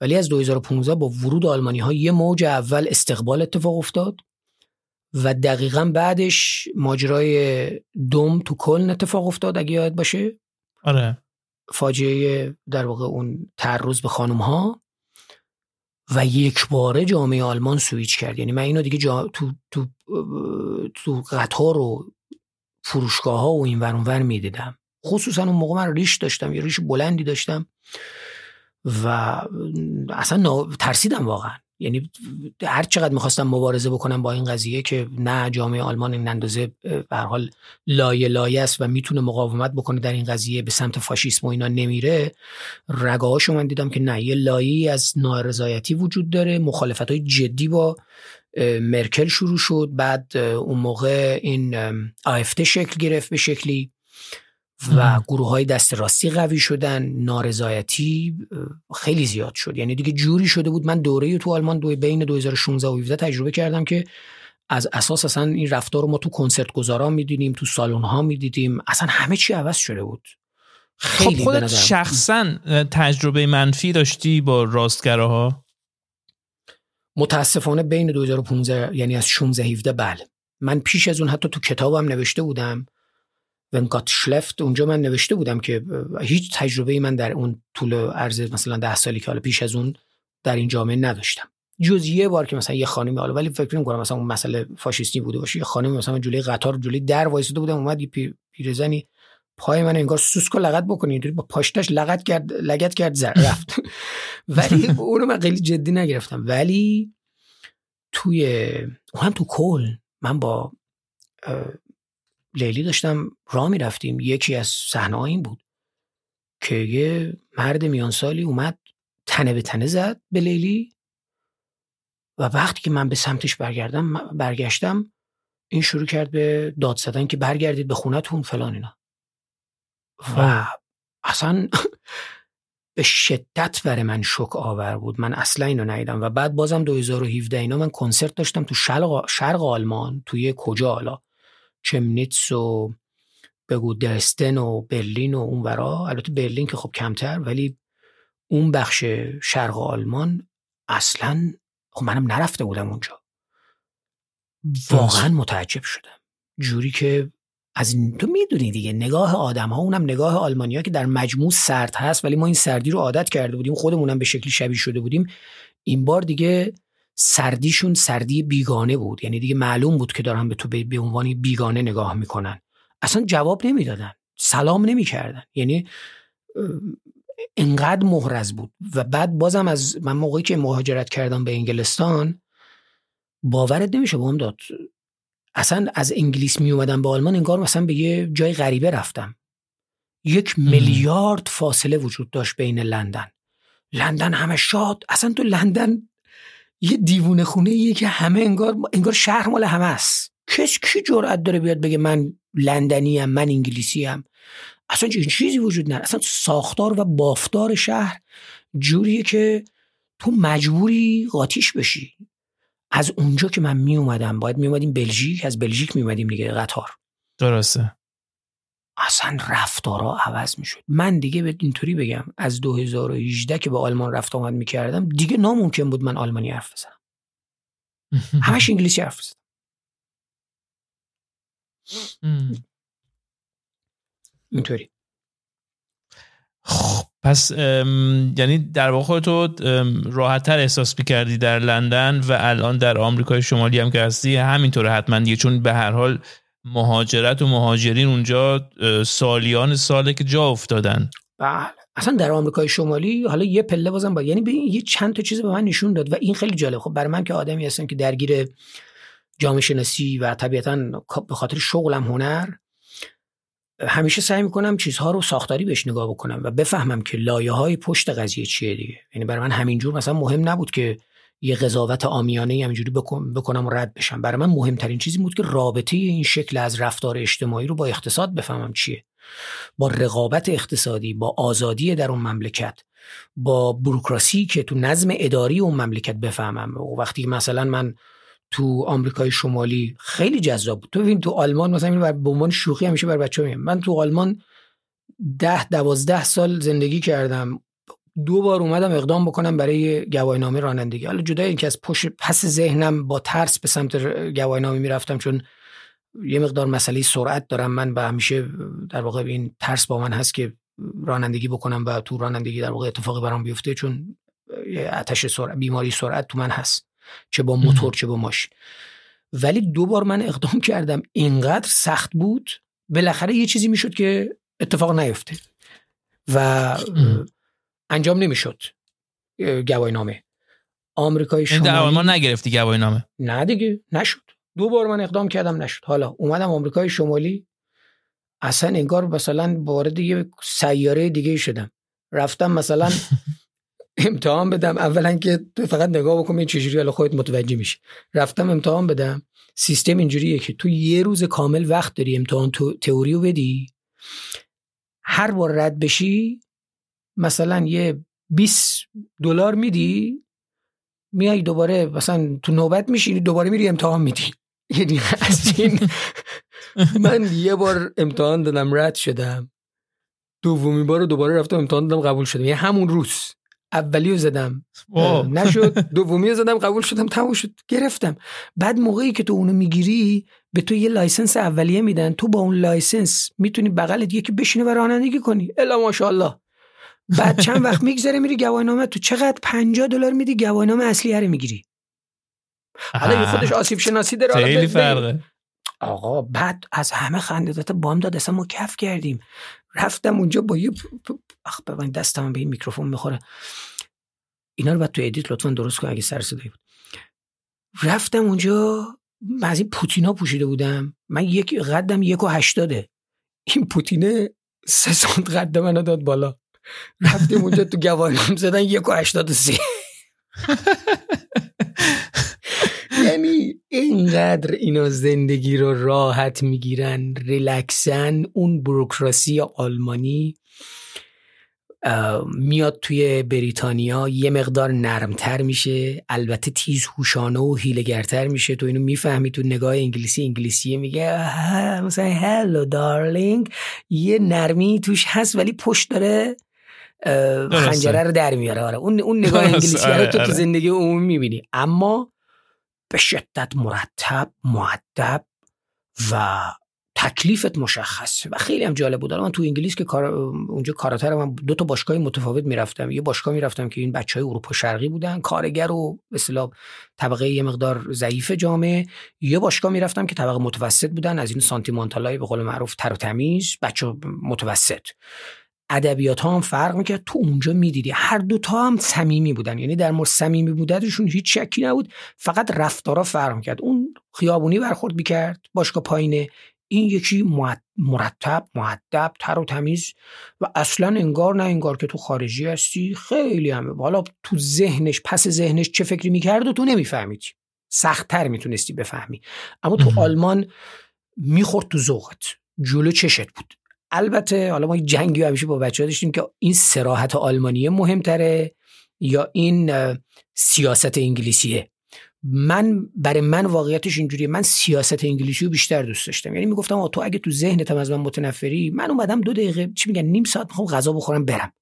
ولی از 2015 با ورود آلمانی ها یه موج اول استقبال اتفاق افتاد. و دقیقا بعدش ماجرای دوم تو کلن اتفاق افتاد اگه یاد باشه. آره. فاجعه در واقع اون تعرض به خانم ها و یک باره جامعه آلمان سویچ کرد. یعنی من اینو دیگه جا... تو تو تو قطار و فروشگاه ها و این ور ور می‌دیدم. خصوصا اون موقع من ریش داشتم یه ریش بلندی داشتم و اصلا ترسیدم واقعا. یعنی هر چقدر می‌خواستم مبارزه بکنم با این قضیه که نه جامعه آلمان این اندازه به حال لایه لایه است و می‌تونه مقاومت بکنه در این قضیه به سمت فاشیسم و اینا نمیره. رگاهاشو من دیدم که نه یه لایه از نارضایتی وجود داره مخالفت های جدی با مرکل شروع شد بعد اون موقع این آفته شکل گرفت به شکلی. و گروه های دست راستی قوی شدن نارضایتی خیلی زیاد شد. یعنی دیگه جوری شده بود. من دوره تو آلمان دو بین 2016 و 17 تجربه کردم که از اساس اصلا این رفتار رو ما تو کنسرت گذاران می‌دیدیم تو سالن ها می‌دیدیم. اصلا همه چی عوض شده بود. خیلی خب خودت شخصا تجربه منفی داشتی با راستگراها؟ متاسفانه بین 2015 یعنی از 16 17 بله. من پیش از اون حتی تو کتابم نوشته بودم ونگات شلفت. اونجا من نوشته بودم که هیچ تجربه من در اون طول عرض مثلا ده سالی که حالا پیش از اون در این جامعه نداشتم. جز یه بار که مثلا یه خانمی حالا ولی فکر کنم مثلا اون مسئله فاشیستی بوده باشه. یه خانمی مثلا جلوی قطار جلوی در وایساده بودم اومد یه پیرزنی پای من انگار سوسک و لغت بکنی اینطوری با پاشتاش لغت کرد لگت کرد زر رفت. ولی اونو من خیلی جدی نگرفتم. ولی توی هم تو کل من با لیلی داشتم راه می‌رفتیم. یکی از صحنه این بود که یه مرد میانسالی اومد تنه به تنه زد به لیلی و وقتی که من به سمتش برگردم برگشتم این شروع کرد به داد زدن که برگردید به خونتون فلان اینا. و اصلا به شدت برای من شک آور بود. من اصلا اینو ندیدم. و بعد بازم 2017 اینا من کنسرت داشتم تو شرق, شرق آلمان. توی کجا حالا؟ چمنیتس و بگو درستن و برلین و اون ورا البته برلین که خب کمتر ولی اون بخش شرق آلمان اصلا خب منم نرفته بودم اونجا. واقعا متعجب شدم. جوری که از این تو می‌دونی دیگه نگاه آدم ها اونم نگاه آلمانیا که در مجموع سرد هست ولی ما این سردی رو عادت کرده بودیم خودمونم به شکلی شبیه شده بودیم. این بار دیگه سردیشون سردی بیگانه بود. یعنی دیگه معلوم بود که دارن به تو به عنوان بیگانه نگاه می‌کنن. اصلا جواب نمی‌دادن. سلام نمی‌کردن. یعنی انقدر محرز بود. و بعد بازم از من موقعی که مهاجرت کردم به انگلستان باورت نمیشه با هم داد اصلا از انگلیس می اومدم به آلمان انگار مثلا به یه جای غریبه رفتم. یک میلیارد فاصله وجود داشت بین لندن. لندن همه شاد. اصلا تو لندن یه دیوونه خونه یه که همه انگار انگار شهر مال همه است. کس کی جرأت داره بیاد بگه من لندنی ام من انگلیسی ام اصلا این چیزی وجود نداره. اصلا ساختار و بافتار شهر جوریه که تو مجبوری قاتیش بشی. از اونجا که من می اومدم باید می اومدیم بلژیک از بلژیک می اومدیم دیگه قطار. درسته. اصلا رفتارا عوض می شد من دیگه به اینطوری بگم از 2018 که به آلمان رفت آمد می کردم دیگه ناممکن بود من آلمانی حرف بزنم. همش انگلیسی حرف بزنم. اینطوری. خب پس یعنی در واقع تو راحتتر احساس می‌کردی در لندن و الان در آمریکای شمالی هم که هستی؟ همینطوره حتما دیگه چون به هر حال مهاجرت و مهاجرین اونجا سالیان ساله که جا افتادن. بله. اصلا در آمریکای شمالی حالا یه پله بازم با یعنی ببین یه چند تا چیز به من نشون داد و این خیلی جالب. خب برای من که آدمی هستم که درگیر جامعه شناسی و طبیعتا به خاطر شغلم هنر همیشه سعی می‌کنم چیزها رو ساختاری بهش نگاه بکنم و بفهمم که لایه های پشت قضیه چیه دیگه. یعنی برای من همینجور مثلا مهم نبود که یه قضاوت آمیانه همینجوری بکنم و رد بشم. برای من مهمترین چیزی بود که رابطه این شکل از رفتار اجتماعی رو با اقتصاد بفهمم چیه. با رقابت اقتصادی با آزادی در اون مملکت با بروکراسی که تو نظم اداری اون مملکت بفهمم. و وقتی مثلا من تو آمریکای شمالی خیلی جذاب بود. تو ببین تو آلمان مثلا به عنوان شوخی همیشه بر بچه‌ها میگم. من تو آلمان ده دوازده سال زندگی کردم. دو بار اومدم اقدام بکنم برای گواهینامه رانندگی. حالا جدای اینکه از پشت پس ذهنم با ترس به سمت گواهینامه می‌رفتم چون یه مقدار مسئله سرعت دارم. من و همیشه در واقع این ترس با من هست که رانندگی بکنم و تو رانندگی در واقع اتفاقی برام بیفته چون آتش سرعت بیماری سرعت تو من هست. چه با موتور چه با ماشین. ولی دو بار من اقدام کردم اینقدر سخت بود بالاخره یه چیزی می‌شد که اتفاق نیفته. و انجام نمی‌شد. گواهی نامه آمریکای شمالی در آلمان نگرفتی گواهی نامه نه دیگه نشد. دو بار من اقدام کردم نشد. حالا اومدم آمریکای شمالی اصلا انگار مثلا وارد یه سیاره دیگه شدم. رفتم مثلا امتحان بدم. اولا که تو فقط نگاه بکن این چجوری حالا خودت متوجه میشه رفتم امتحان بدم. سیستم اینجوریه که تو یه روز کامل وقت داری امتحان تو تئوری رو بدی. هر بار رد بشی مثلا یه 20 دلار میدی میای دوباره مثلا تو نوبت میشینی دوباره میری امتحان میدی. یعنی از این من یه بار امتحان دادم رد شدم. دومی بار دوباره رفتم امتحان دادم قبول شدم. یعنی همون روز. اولی زدم. نشد. دومی زدم قبول شدم تموم شد گرفتم. بعد موقعی که تو اونو می‌گیری به تو یه license اولیه میدن. تو با اون license می‌تونی بغلت یکی بشینه و رانندگی کنی. الا ماشاءالله. بعد چند وقت میگذره میری گواهینامه تو چقدر 50 دلار میدی گواهینامه اصلی رو می‌گیری؟ حالا خودش آسیب شناسی داره خیلی فرقه. آقا بعد از همه خنددات بام داد اصلا ما کف کردیم. رفتم اونجا با یه اخ ببین دستم به این میکروفون می‌خوره. اینا رو بعد تو edit لطفا درست کن اگه سر صدایی بود. رفتم اونجا از این پوتینا پوشیده بودم. من یک قدم یک و هشتاده. این پوتینه سه سانت قد منو داد بالا. رفتیم اونجا تو گواهیم زدن یک و هشتاد سه. یعنی اینقدر اینا زندگی رو راحت می‌گیرن ریلکسن اون بروکراسی آلمانی میاد توی بریتانیا یه مقدار نرمتر میشه البته تیز هوشانه و هیلگرتر میشه. تو اینو می‌فهمی تو نگاه انگلیسی انگلیسی میگه مثلا هلو دارلینگ یه نرمی توش هست ولی پشت داره خنجره رو در میاره. آره. اون اون نگاه انگلیسی رو تو تو آره. زندگی عمومی می‌بینی. اما به شدت مرتب معدب و تکلیفت مشخص و خیلی هم جالب بود. من تو انگلیس که کار اونجا کاراتر من دو تا باشگاه متفاوت می‌رفتم. یه باشگاه می‌رفتم که این بچه های اروپا شرقی بودن. کارگر و اصطلاح طبقه یه مقدار ضعیف جامعه. یه باشگاه می‌رفتم که طبقه متوسط بودن. از این سانتیمانتالای به قول معروف تر و تمیز. بچه متوسط. ادبیات ها هم فرق می‌کرد. تو اونجا می‌دیدی. هر دوتا هم صمیمی بودن. یعنی در مورد صمیمی بودنشون هیچ شکی نبود. فقط رفتارا فرق می‌کرد. اون خیابونی برخورد می‌کرد. باشگاه پایینه. این یکی مرتب معدب تر و تمیز. و اصلا انگار نه انگار که تو خارجی هستی. خیلی همه. حالا تو ذهنش پس ذهنش چه فکری می‌کرد و تو نمیفهمیدی. سختتر می‌تونستی بفهمی. اما تو آلمان می‌خورد تو ذوقت. جلو چشت بود. البته حالا ما جنگی همیشه با بچه ها داشتیم که این سراحت آلمانیه مهمتره یا این سیاست انگلیسیه. من برای من واقعیتش اینجوریه. من سیاست انگلیسی رو بیشتر دوست داشتم. یعنی می‌گفتم تو اگه تو ذهنت از من متنفری من اومدم دو دقیقه چی میگن نیم ساعت می‌خوام غذا بخورم برم.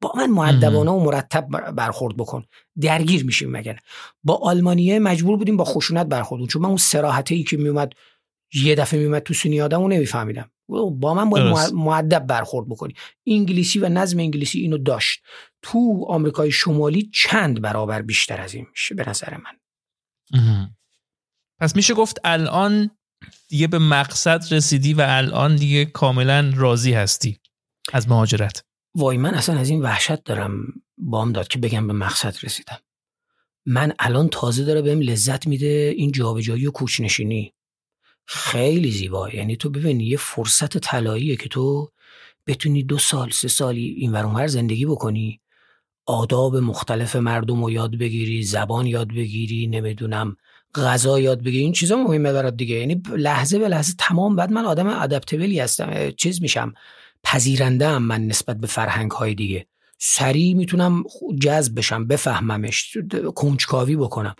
با من معدبانه و مرتب برخورد بکن. درگیر میشیم مگن با آلمانیه مجبور بودیم با خشونت برخورد چون من اون سراحته ای که میومد یه دفعه میومد تو سینی آدمو نمیفهمیدم. با من باید معدب برخورد بکنی. انگلیسی و نظم انگلیسی اینو داشت. تو آمریکای شمالی چند برابر بیشتر از این میشه به نظر من. پس میشه گفت الان دیگه به مقصد رسیدی و الان دیگه کاملا راضی هستی از مهاجرت. وای من اصلا از این وحشت دارم بام داد که بگم به مقصد رسیدم. من الان تازه داره بهم لذت میده این جابجایی و کوچنشینی. خیلی زیبا. یعنی تو ببین یه فرصت طلاییه که تو بتونی دو سال سه سالی این ور زندگی بکنی. آداب مختلف مردم رو یاد بگیری زبان یاد بگیری نمی‌دونم غذا یاد بگیری. این چیزا مهمه برات دیگه. یعنی لحظه به لحظه تمام. بعد من آدم ادپتبلی هستم. چیز میشم. پذیرنده هم من نسبت به فرهنگ های دیگه. سریع می‌تونم جذب بشم بفهممش کنجکاوی بکنم.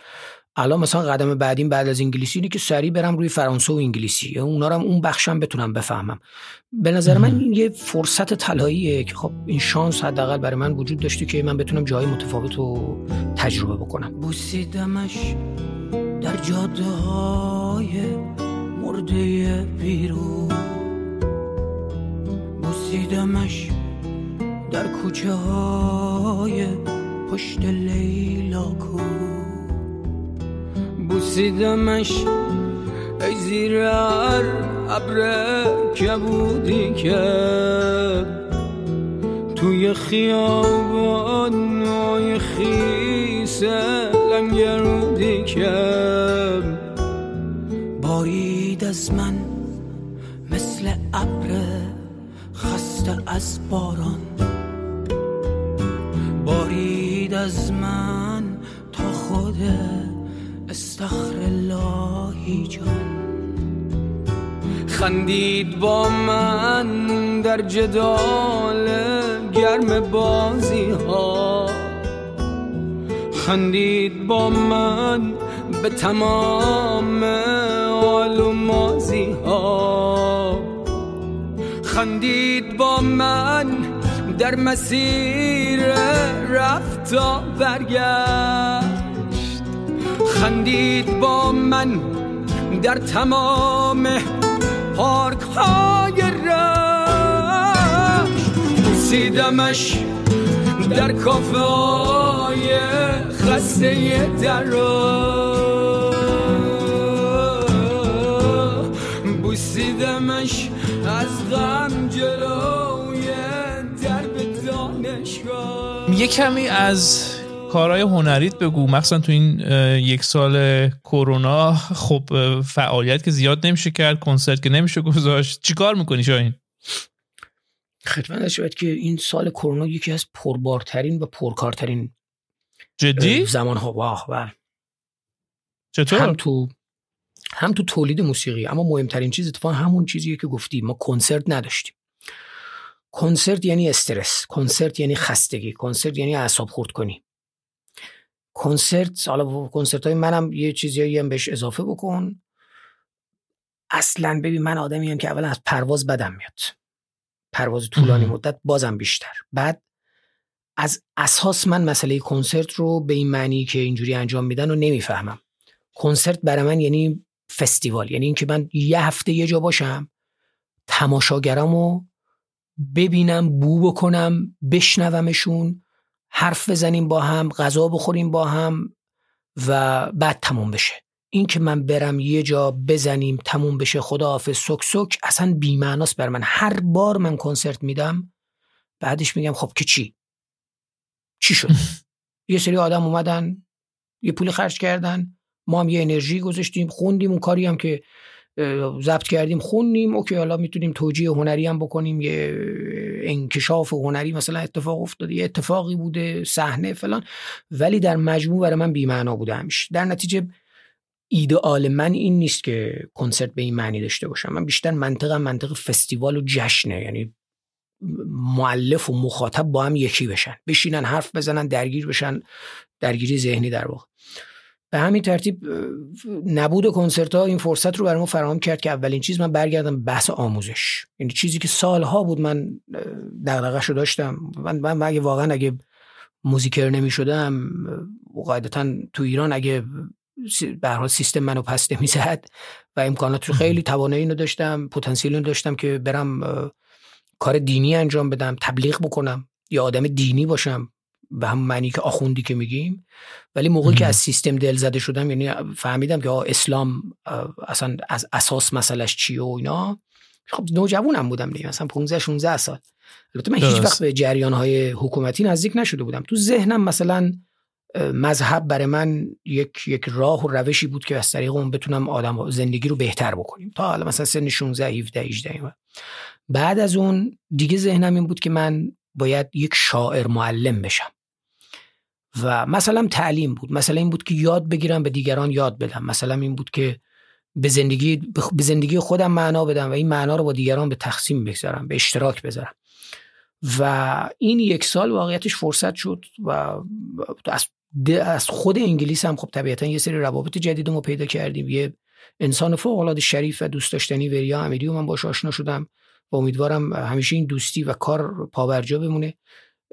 الان مثلا قدم بعدیم بعد از انگلیسی اینه که سریع برم روی فرانسه و انگلیسی. اونا رو اون بخشم بتونم بفهمم. به نظر من این یه فرصت طلاییه که خب این شانس حداقل برای من وجود داشته که من بتونم جای متفاوت رو تجربه بکنم. بوسیدمش در جاده های مرده بیرون. بوسیدمش در کوچه های پشت لیلاکو بوسیدمش ای زیر ابر کبودی که توی خیابان های خیس لنگرودی که بارید از من مثل ابر خسته از باران. بارید از من تا خوده استخر اللهی جان. خندید با من در جدال گرم بازی ها خندید با من به تمام حال و مازی ها خندید با من در مسیر رفت برگرد خندید با من در تمام پارک های رشت بوسیدمش در کافه های خسته در همش از غم جلوی درب دانشگاه. یه کمی از کارهای هنریت بگو. مخصوصا تو این یک سال کرونا خب فعالیت که زیاد نمیشه کرد کنسرت که نمیشه گذاشت. چیکار می‌کنی شاین خدمت شاید که این سال کرونا یکی از پربارترین و پرکارترین جدی؟ زمان ها واه و چطور؟ هم تو هم تو تولید موسیقی. اما مهمترین چیز اتفاقا همون چیزیه که گفتی. ما کنسرت نداشتیم. کنسرت یعنی استرس. کنسرت یعنی خستگی. کنسرت یعنی اعصاب خورد کنی. کنسرت حالا کنسرت های منم یه چیزی هم بهش اضافه بکن. اصلا ببین من آدمی هم که اولا از پرواز بدم میاد. پرواز طولانی مدت بازم بیشتر. بعد از اساس من مسئله کنسرت رو به این معنی که اینجوری انجام میدن رو نمی‌فهمم. کنسرت برای من یعنی فستیوال یعنی اینکه من یه هفته یه جا باشم تماشاگرامو ببینم بو بکنم بشنومشون حرف بزنیم با هم غذا بخوریم با هم و بعد تموم بشه. این که من برم یه جا بزنیم تموم بشه خداحافظ سک سک اصلا بیمعناست بر من. هر بار من کنسرت میدم بعدش میگم خب که چی؟ چی شد؟ یه سری آدم اومدن یه پولی خرج کردن ما هم یه انرژی گذاشتیم خوندیم اون کاری هم که ضبط کردیم خوندیم اوکی حالا می‌تونیم توجیه هنری هم بکنیم یه انکشاف هنری مثلا اتفاق افتاده یه اتفاقی بوده صحنه فلان ولی در مجموع برای من بی‌معنا بوده همیشه. در نتیجه ایدئال من این نیست که کنسرت به این معنی داشته باشم. من بیشتر منطقم منطق فستیوال و جشنه یعنی معلف و مخاطب با هم یکی بشن. بشینن حرف بزنن درگیر بشن درگیری ذهنی در واقع. به همین ترتیب نبود کنسرت ها این فرصت رو برای ما فراهم کرد که اولین چیز من برگردم بحث آموزش. یعنی چیزی که سالها بود من دغدغه‌شو داشتم. من, من اگه واقعا اگه موزیکر نمی شدم قاعدتا تو ایران اگه به حال سیستم منو پس نمی‌زد و امکانات رو خیلی توانایی رو داشتم پتانسیل داشتم که برم کار دینی انجام بدم تبلیغ بکنم یا آدم دینی باشم. به هم معنی که آخوندی که میگیم. ولی موقعی که از سیستم دل زده شدم یعنی فهمیدم که اسلام اصلا از اساس مسئلهش چیه و اینا. خب نوجوانم بودم دیگه مثلا 15 16 سال. البته من هیچ وقت به جریان های حکومتی نزدیک نشده بودم. تو ذهنم مثلا مذهب برای من یک یک راه و روشی بود که از طریق اون بتونم آدم زندگی رو بهتر بکنیم. تا حالا مثلا سن 16 17 18 بعد از اون دیگه ذهنم این بود که من باید یک شاعر معلم بشم. و مثلا تعلیم بود. مثلا این بود که یاد بگیرم به دیگران یاد بدم. مثلا این بود که به زندگی به زندگی خودم معنا بدم و این معنا رو با دیگران به تقسیم بگذارم به اشتراک بذارم. و این یک سال واقعیتش فرصت شد و از از خود انگلیس هم خب طبیعتا یه سری روابط جدید ما پیدا کردیم. یه انسان فوق العاده شریف و دوست داشتنی وریا امیری و من باش آشنا شدم و امیدوارم همیشه این دوستی و کار پابرجا بمونه.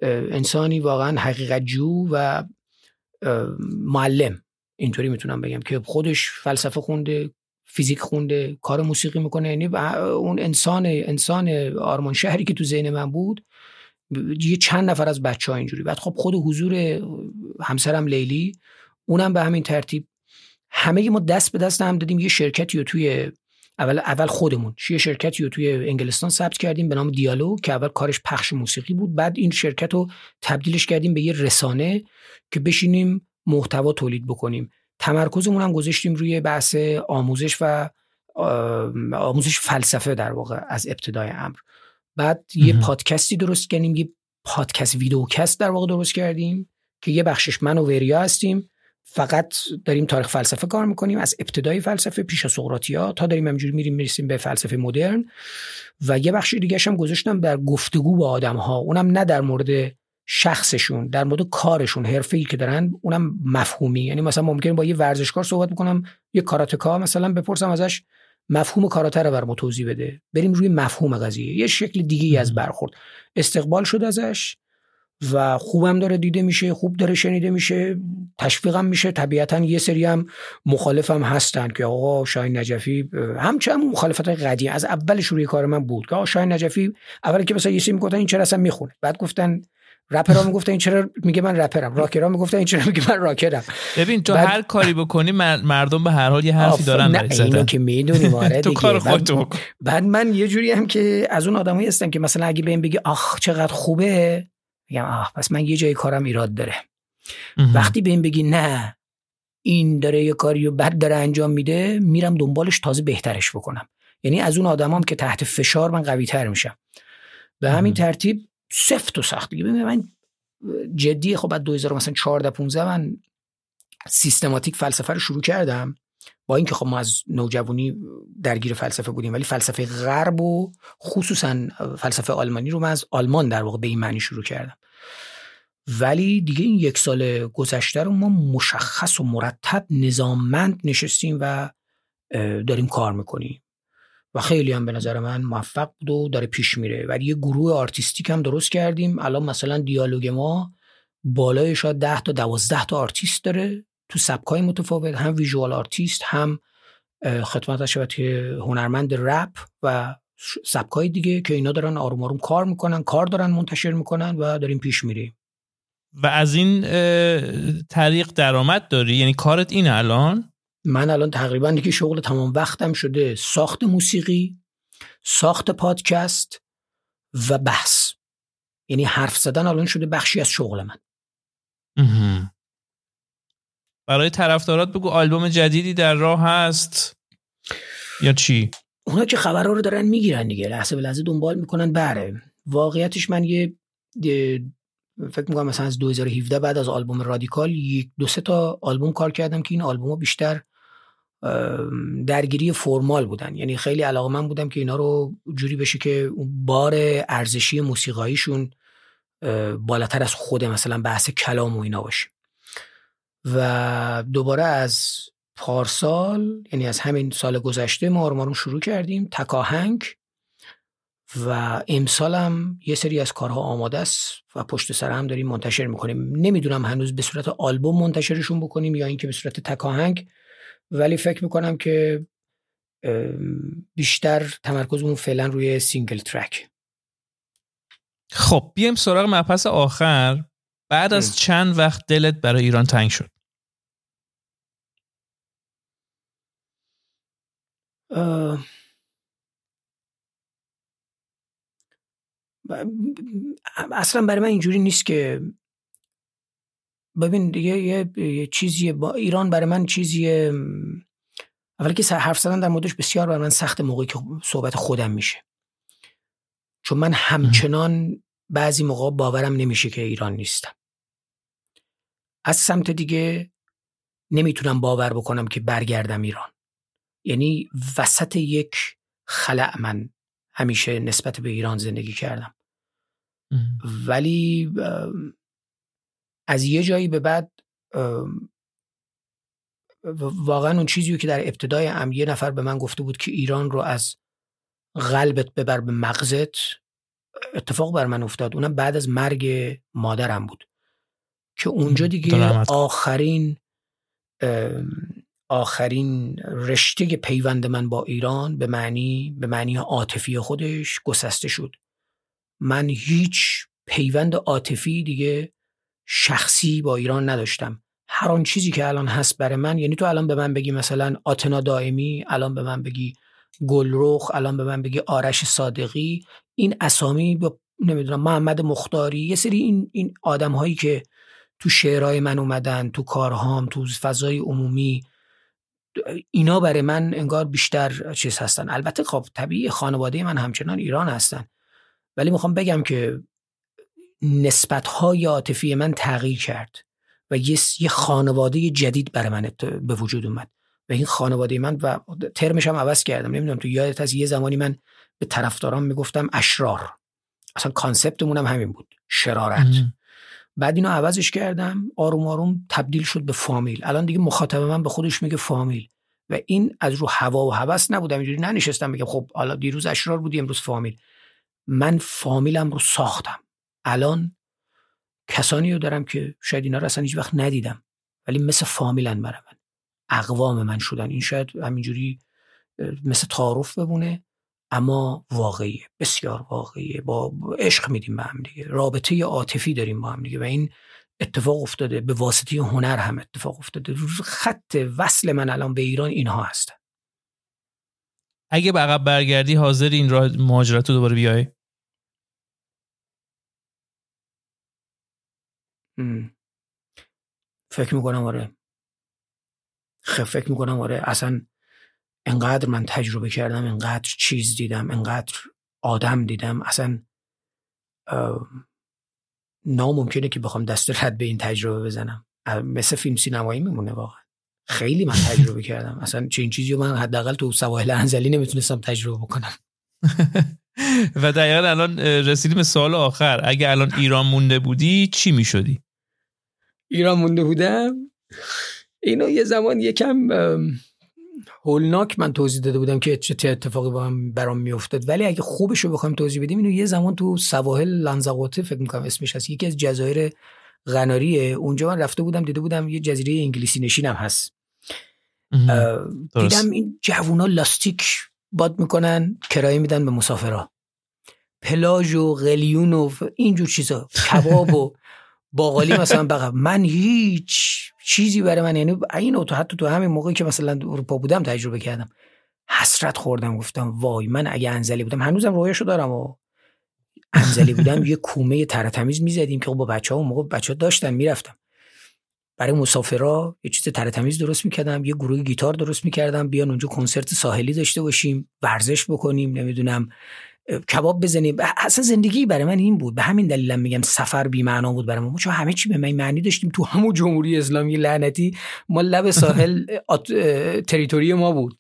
انسانی واقعا حقیقت جو و معلم. اینطوری می‌تونم بگم که خودش فلسفه خونده فیزیک خونده کار موسیقی می‌کنه. یعنی اون انسان انسان آرمان شهری که تو ذهن من بود یه چند نفر از بچه ها اینجوری. بعد خب خود حضور همسرم لیلی اونم به همین ترتیب. همه ما دست به دست هم دادیم یه شرکتی رو توی اول اول خودمون. یه شرکتی رو توی انگلستان ثبت کردیم به نام دیالو که اول کارش پخش موسیقی بود. بعد این شرکت رو تبدیلش کردیم به یه رسانه که بشینیم محتوا تولید بکنیم. تمرکزمون هم گذاشتیم روی بحث آموزش و آموزش فلسفه در واقع از ابتدای امر. بعد یه پادکستی درست کردیم یه پادکست ویدیوکست در واقع درست کردیم که یه بخشش من و وریا هستیم. فقط داریم تاریخ فلسفه کار می‌کنیم از ابتدای فلسفه پیش از سقراطیا تا داریم همینجوری میریم می‌رسیم به فلسفه مدرن. و یه بخش دیگه هم گذاشتم در گفتگو با آدم ها اونم نه در مورد شخصشون در مورد کارشون حرفه ای که دارن اونم مفهومی. یعنی مثلا ممکن با یه ورزشکار صحبت بکنم یه کاراتکا مثلا بپرسم ازش مفهوم کاراته رو بر توضیح بده. بریم روی مفهوم قضیه. یه شکل دیگه ای از برخورد. استقبال شد ازش. و خوبم داره دیده میشه خوب داره شنیده میشه تشویقم میشه. طبیعتا یه سری هم مخالفم هستن که آقا شاهین نجفی همچنان مخالفت قدیم. از اول شروع کار من بود که آقا شاهین نجفی اول که مثلا یه سری می‌گفتن این چرا اصلا می‌خونه. بعد گفتن رپرها می‌گفتن این چرا میگه من رپرم. راکرها می‌گفتن این چرا میگه من راکرم. ببین تو هر کاری بکنی مردم به هر حال یه حرفی دارن نه اینو که می‌دونیم. آره تو کار خودتو بعد من یه جوری هم که از اون آدمایی هستم که مثلا اگه بهم بگی آخ چقدر خوبه میگم آخ پس من یه جای کارم ایراد داره. وقتی بهم بگی نه این داره یه کاری و بد داره انجام میده میرم دنبالش تازه بهترش بکنم. یعنی از اون آدمام که تحت فشار من قوی تر میشم. به همین ترتیب سفت و سخت. دیگه من جدی خب بعد 2014 15 من سیستماتیک فلسفه رو شروع کردم. با اینکه خب ما از نوجوانی درگیر فلسفه بودیم ولی فلسفه غرب و خصوصا فلسفه آلمانی رو من از آلمان در واقع به این معنی شروع کردم. ولی دیگه این یک سال گذشته رو ما مشخص و مرتب نظاممند نشستیم و داریم کار می‌کنیم. و خیلی هم به نظر من موفق بود و داره پیش میره. ولی یه گروه artistic هم درست کردیم. الان مثلا دیالوگ ما بالای شاید 10 تا 12 تا آرتیست داره. تو سبکای متفاوت هم visual artist هم خدمت شما که هنرمند رپ و سبکای دیگه که اینا دارن آروم آروم کار می‌کنن کار دارن منتشر می‌کنن و داریم پیش میریم. و از این طریق درآمد داری؟ یعنی کارت این الان؟ من الان تقریبا دیگه شغل تمام وقتم شده ساخت موسیقی ساخت پادکست و بحث. یعنی حرف زدن الان شده بخشی از شغل من. برای طرفدارات بگو آلبوم جدیدی در راه هست یا چی؟ اونا که خبرها رو دارن می‌گیرن دیگه لحظه به لحظه دنبال می‌کنن بره واقعیتش من یه فکر می‌کنم مثلا از 2017 بعد از آلبوم رادیکال یک دو سه تا آلبوم کار کردم که این آلبوم بیشتر درگیری فرمال بودن. یعنی خیلی علاقه من بودم که اینا رو جوری بشه که بار ارزشی موسیقاییشون بالاتر از خود مثلا بحث کلام و اینا باشه. و دوباره از پارسال یعنی از همین سال گذشته ما رو شروع کردیم تکاهنگ. و امسال هم یه سری از کارها آماده است و پشت سر هم داریم منتشر می‌کنیم. نمی‌دونم هنوز به صورت آلبوم منتشرشون بکنیم یا اینکه به صورت تک‌آهنگ ولی فکر می‌کنم که بیشتر تمرکزمون فعلا روی single track. خب بیایم سراغ مبحث آخر. بعد از چند وقت دلت برای ایران تنگ شد؟ اصلا برای من اینجوری نیست که ببین دیگه یه چیزیه با ایران برای من چیزیه اولی که حرف زدن در موردش بسیار برای من سخت موقعی که صحبت خودم میشه. چون من همچنان بعضی موقع باورم نمیشه که ایران نیستم. از سمت دیگه نمی‌تونم باور بکنم که برگردم ایران. یعنی وسط یک خلع من همیشه نسبت به ایران زندگی کردم. ولی از یه جایی به بعد واقعا اون چیزی که در ابتدای ام یه نفر به من گفته بود که ایران رو از قلبت ببر به مغزت اتفاق بر من افتاد. اونم بعد از مرگ مادرم بود. که اونجا دیگه آخرین آخرین رشته پیوند من با ایران به معنی به معنی عاطفی خودش گسسته شد. من هیچ پیوند عاطفی دیگه شخصی با ایران نداشتم. هر آن چیزی که الان هست برای من یعنی تو الان به من بگی مثلا آتنا دائمی الان به من بگی گلرخ الان به من بگی آرش صادقی این اسامی با نمی‌دونم محمد مختاری یه سری این این آدم هایی که تو شعرهای من اومدن تو کارهام تو فضای عمومی اینا برای من انگار بیشتر چیز هستن. البته خب طبیعی خانواده من همچنان ایران هستن. ولی می‌خوام بگم که نسبت های عاطفی من تغییر کرد و یه, خانواده جدید برای من به وجود اومد. و این خانواده من و ترمش هم عوض کردم. نمی‌دونم تو یادت از یه زمانی من به طرفداران می‌گفتم اشرار. اصلا کانسپتمون هم همین بود. شرارت. بعد اینو عوضش کردم آروم آروم تبدیل شد به فامیل. الان دیگه مخاطب من به خودش میگه فامیل. و این از رو هوا و هوس نبودم اینجوری ننشستم میگم خب حالا دیروز اشرار بودی امروز فامیل. من فامیلم رو ساختم. الان کسانی رو دارم که شاید اینا رو اصلا هیچ وقت ندیدم ولی مثل فامیلن برای من. اقوام من شدن. این شاید همینجوری مثل تعارف بمونه. اما واقعیه بسیار واقعیه. با عشق میدیم به هم دیگه. رابطه عاطفی داریم با هم دیگه و این اتفاق افتاده. به واسطه هنر هم اتفاق افتاده. خط وصل من الان به ایران اینها هستن اگه به عقب برگردی حاضر این راه مهاجرت رو دوباره بیای؟ فکر می‌کنم آره. خب فکر می‌کنم آره. اصلا انقدر من تجربه کردم انقدر چیز دیدم انقدر آدم دیدم. اصلا ناممکنه که بخوام دست رد به این تجربه بزنم. مثل فیلم سینمایی میمونه واقعا. خیلی من تجربه کردم. اصلا چه این چیزی من حداقل تو سواحل انزلی نمی‌تونستم تجربه بکنم. و دقیقا الان رسیدیم به سال آخر. اگه الان ایران مونده بودی چی می‌شدی؟ ایران مونده بودم؟ اینو یه زمان یکم هولناک من توضیح داده بودم که چه اتفاقی با هم برام میافتاد. ولی اگه خوبش رو بخوایم توضیح بدیم اینو یه زمان تو سواحل لنزاقوته فکر می‌کنم اسمش هست. یکی از جزایر غناریه. اونجا من رفته بودم دیده بودم یه جزیره انگلیسی نشینم هست. دیدم این جوونا لاستیک باد می‌کنن کرایه میدن به مسافرها پلاژ و قلیون و اینجور چیزا. کباب و باقالی مثلا بقیه. من هیچ چیزی برای من یعنی این تو حتی تو همین موقعی که مثلا اروپا بودم تجربه کردم. حسرت خوردم گفتم وای من اگه انزلی بودم هنوزم رویشو دارم و انزلی بودم یه کومه تر تمیز می‌زدیم که خب با بچه ها اون موقع بچه ها داشتن می‌رفتم. برای مسافرا یه چیز تر تمیز درست می‌کردم یه گروه گیتار درست می‌کردم بیان اونجا کنسرت ساحلی داشته باشیم ورزش بکنیم نمی‌دونم کباب بزنیم اصلا زندگی برای من این بود. به همین دلیلم میگم سفر بی معنا بود برای ما چون همه چی به من معنی داشتیم. تو همون جمهوری اسلامی لعنتی ما لب ساحل تریتوری ما بود.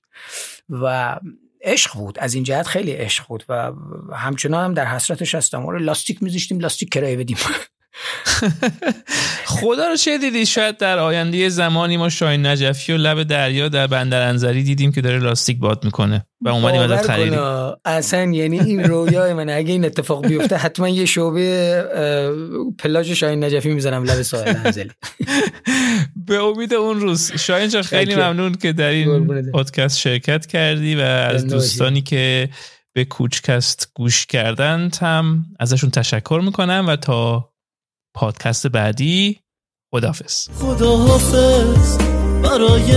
و عشق بود. از این جهت خیلی عشق بود. و همچنان هم در حسرتش هستم. آره لاستیک میذاشتیم لاستیک کرایه بدیم. خدا رو چه دیدی شاید در آینده زمانی ما شاین نجفی و لب دریا در بندر انزلی دیدیم که داره لاستیک باد می‌کنه و اومدیم ازت خریدیم. اصلا یعنی این رویای من اگه این اتفاق بیفته حتما یه شعبه پلاژ شاین نجفی می‌زنم لب ساحل انزلی. به امید اون روز. شاین جان خیلی ممنون که در این پادکست شرکت کردی و از دوستانی که به کوچکست گوش کردن هم ازشون تشکر می‌کنم و تا پادکست بعدی خدافز خداحافظ برای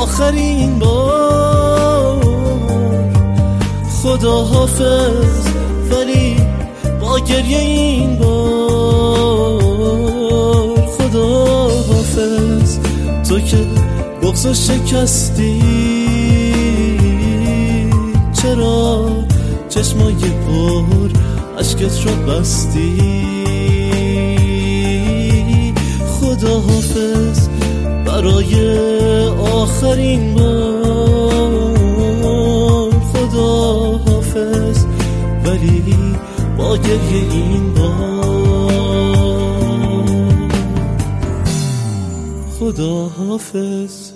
آخرین بار. خداحافظ ولی با گریه این بار. خداحافظ تو که بغز شکستی. چرا چشمای پر عشقت رو بستی؟ خداحافظ برای آخرین بار. خداحافظ ولی با گریه این بار. خداحافظ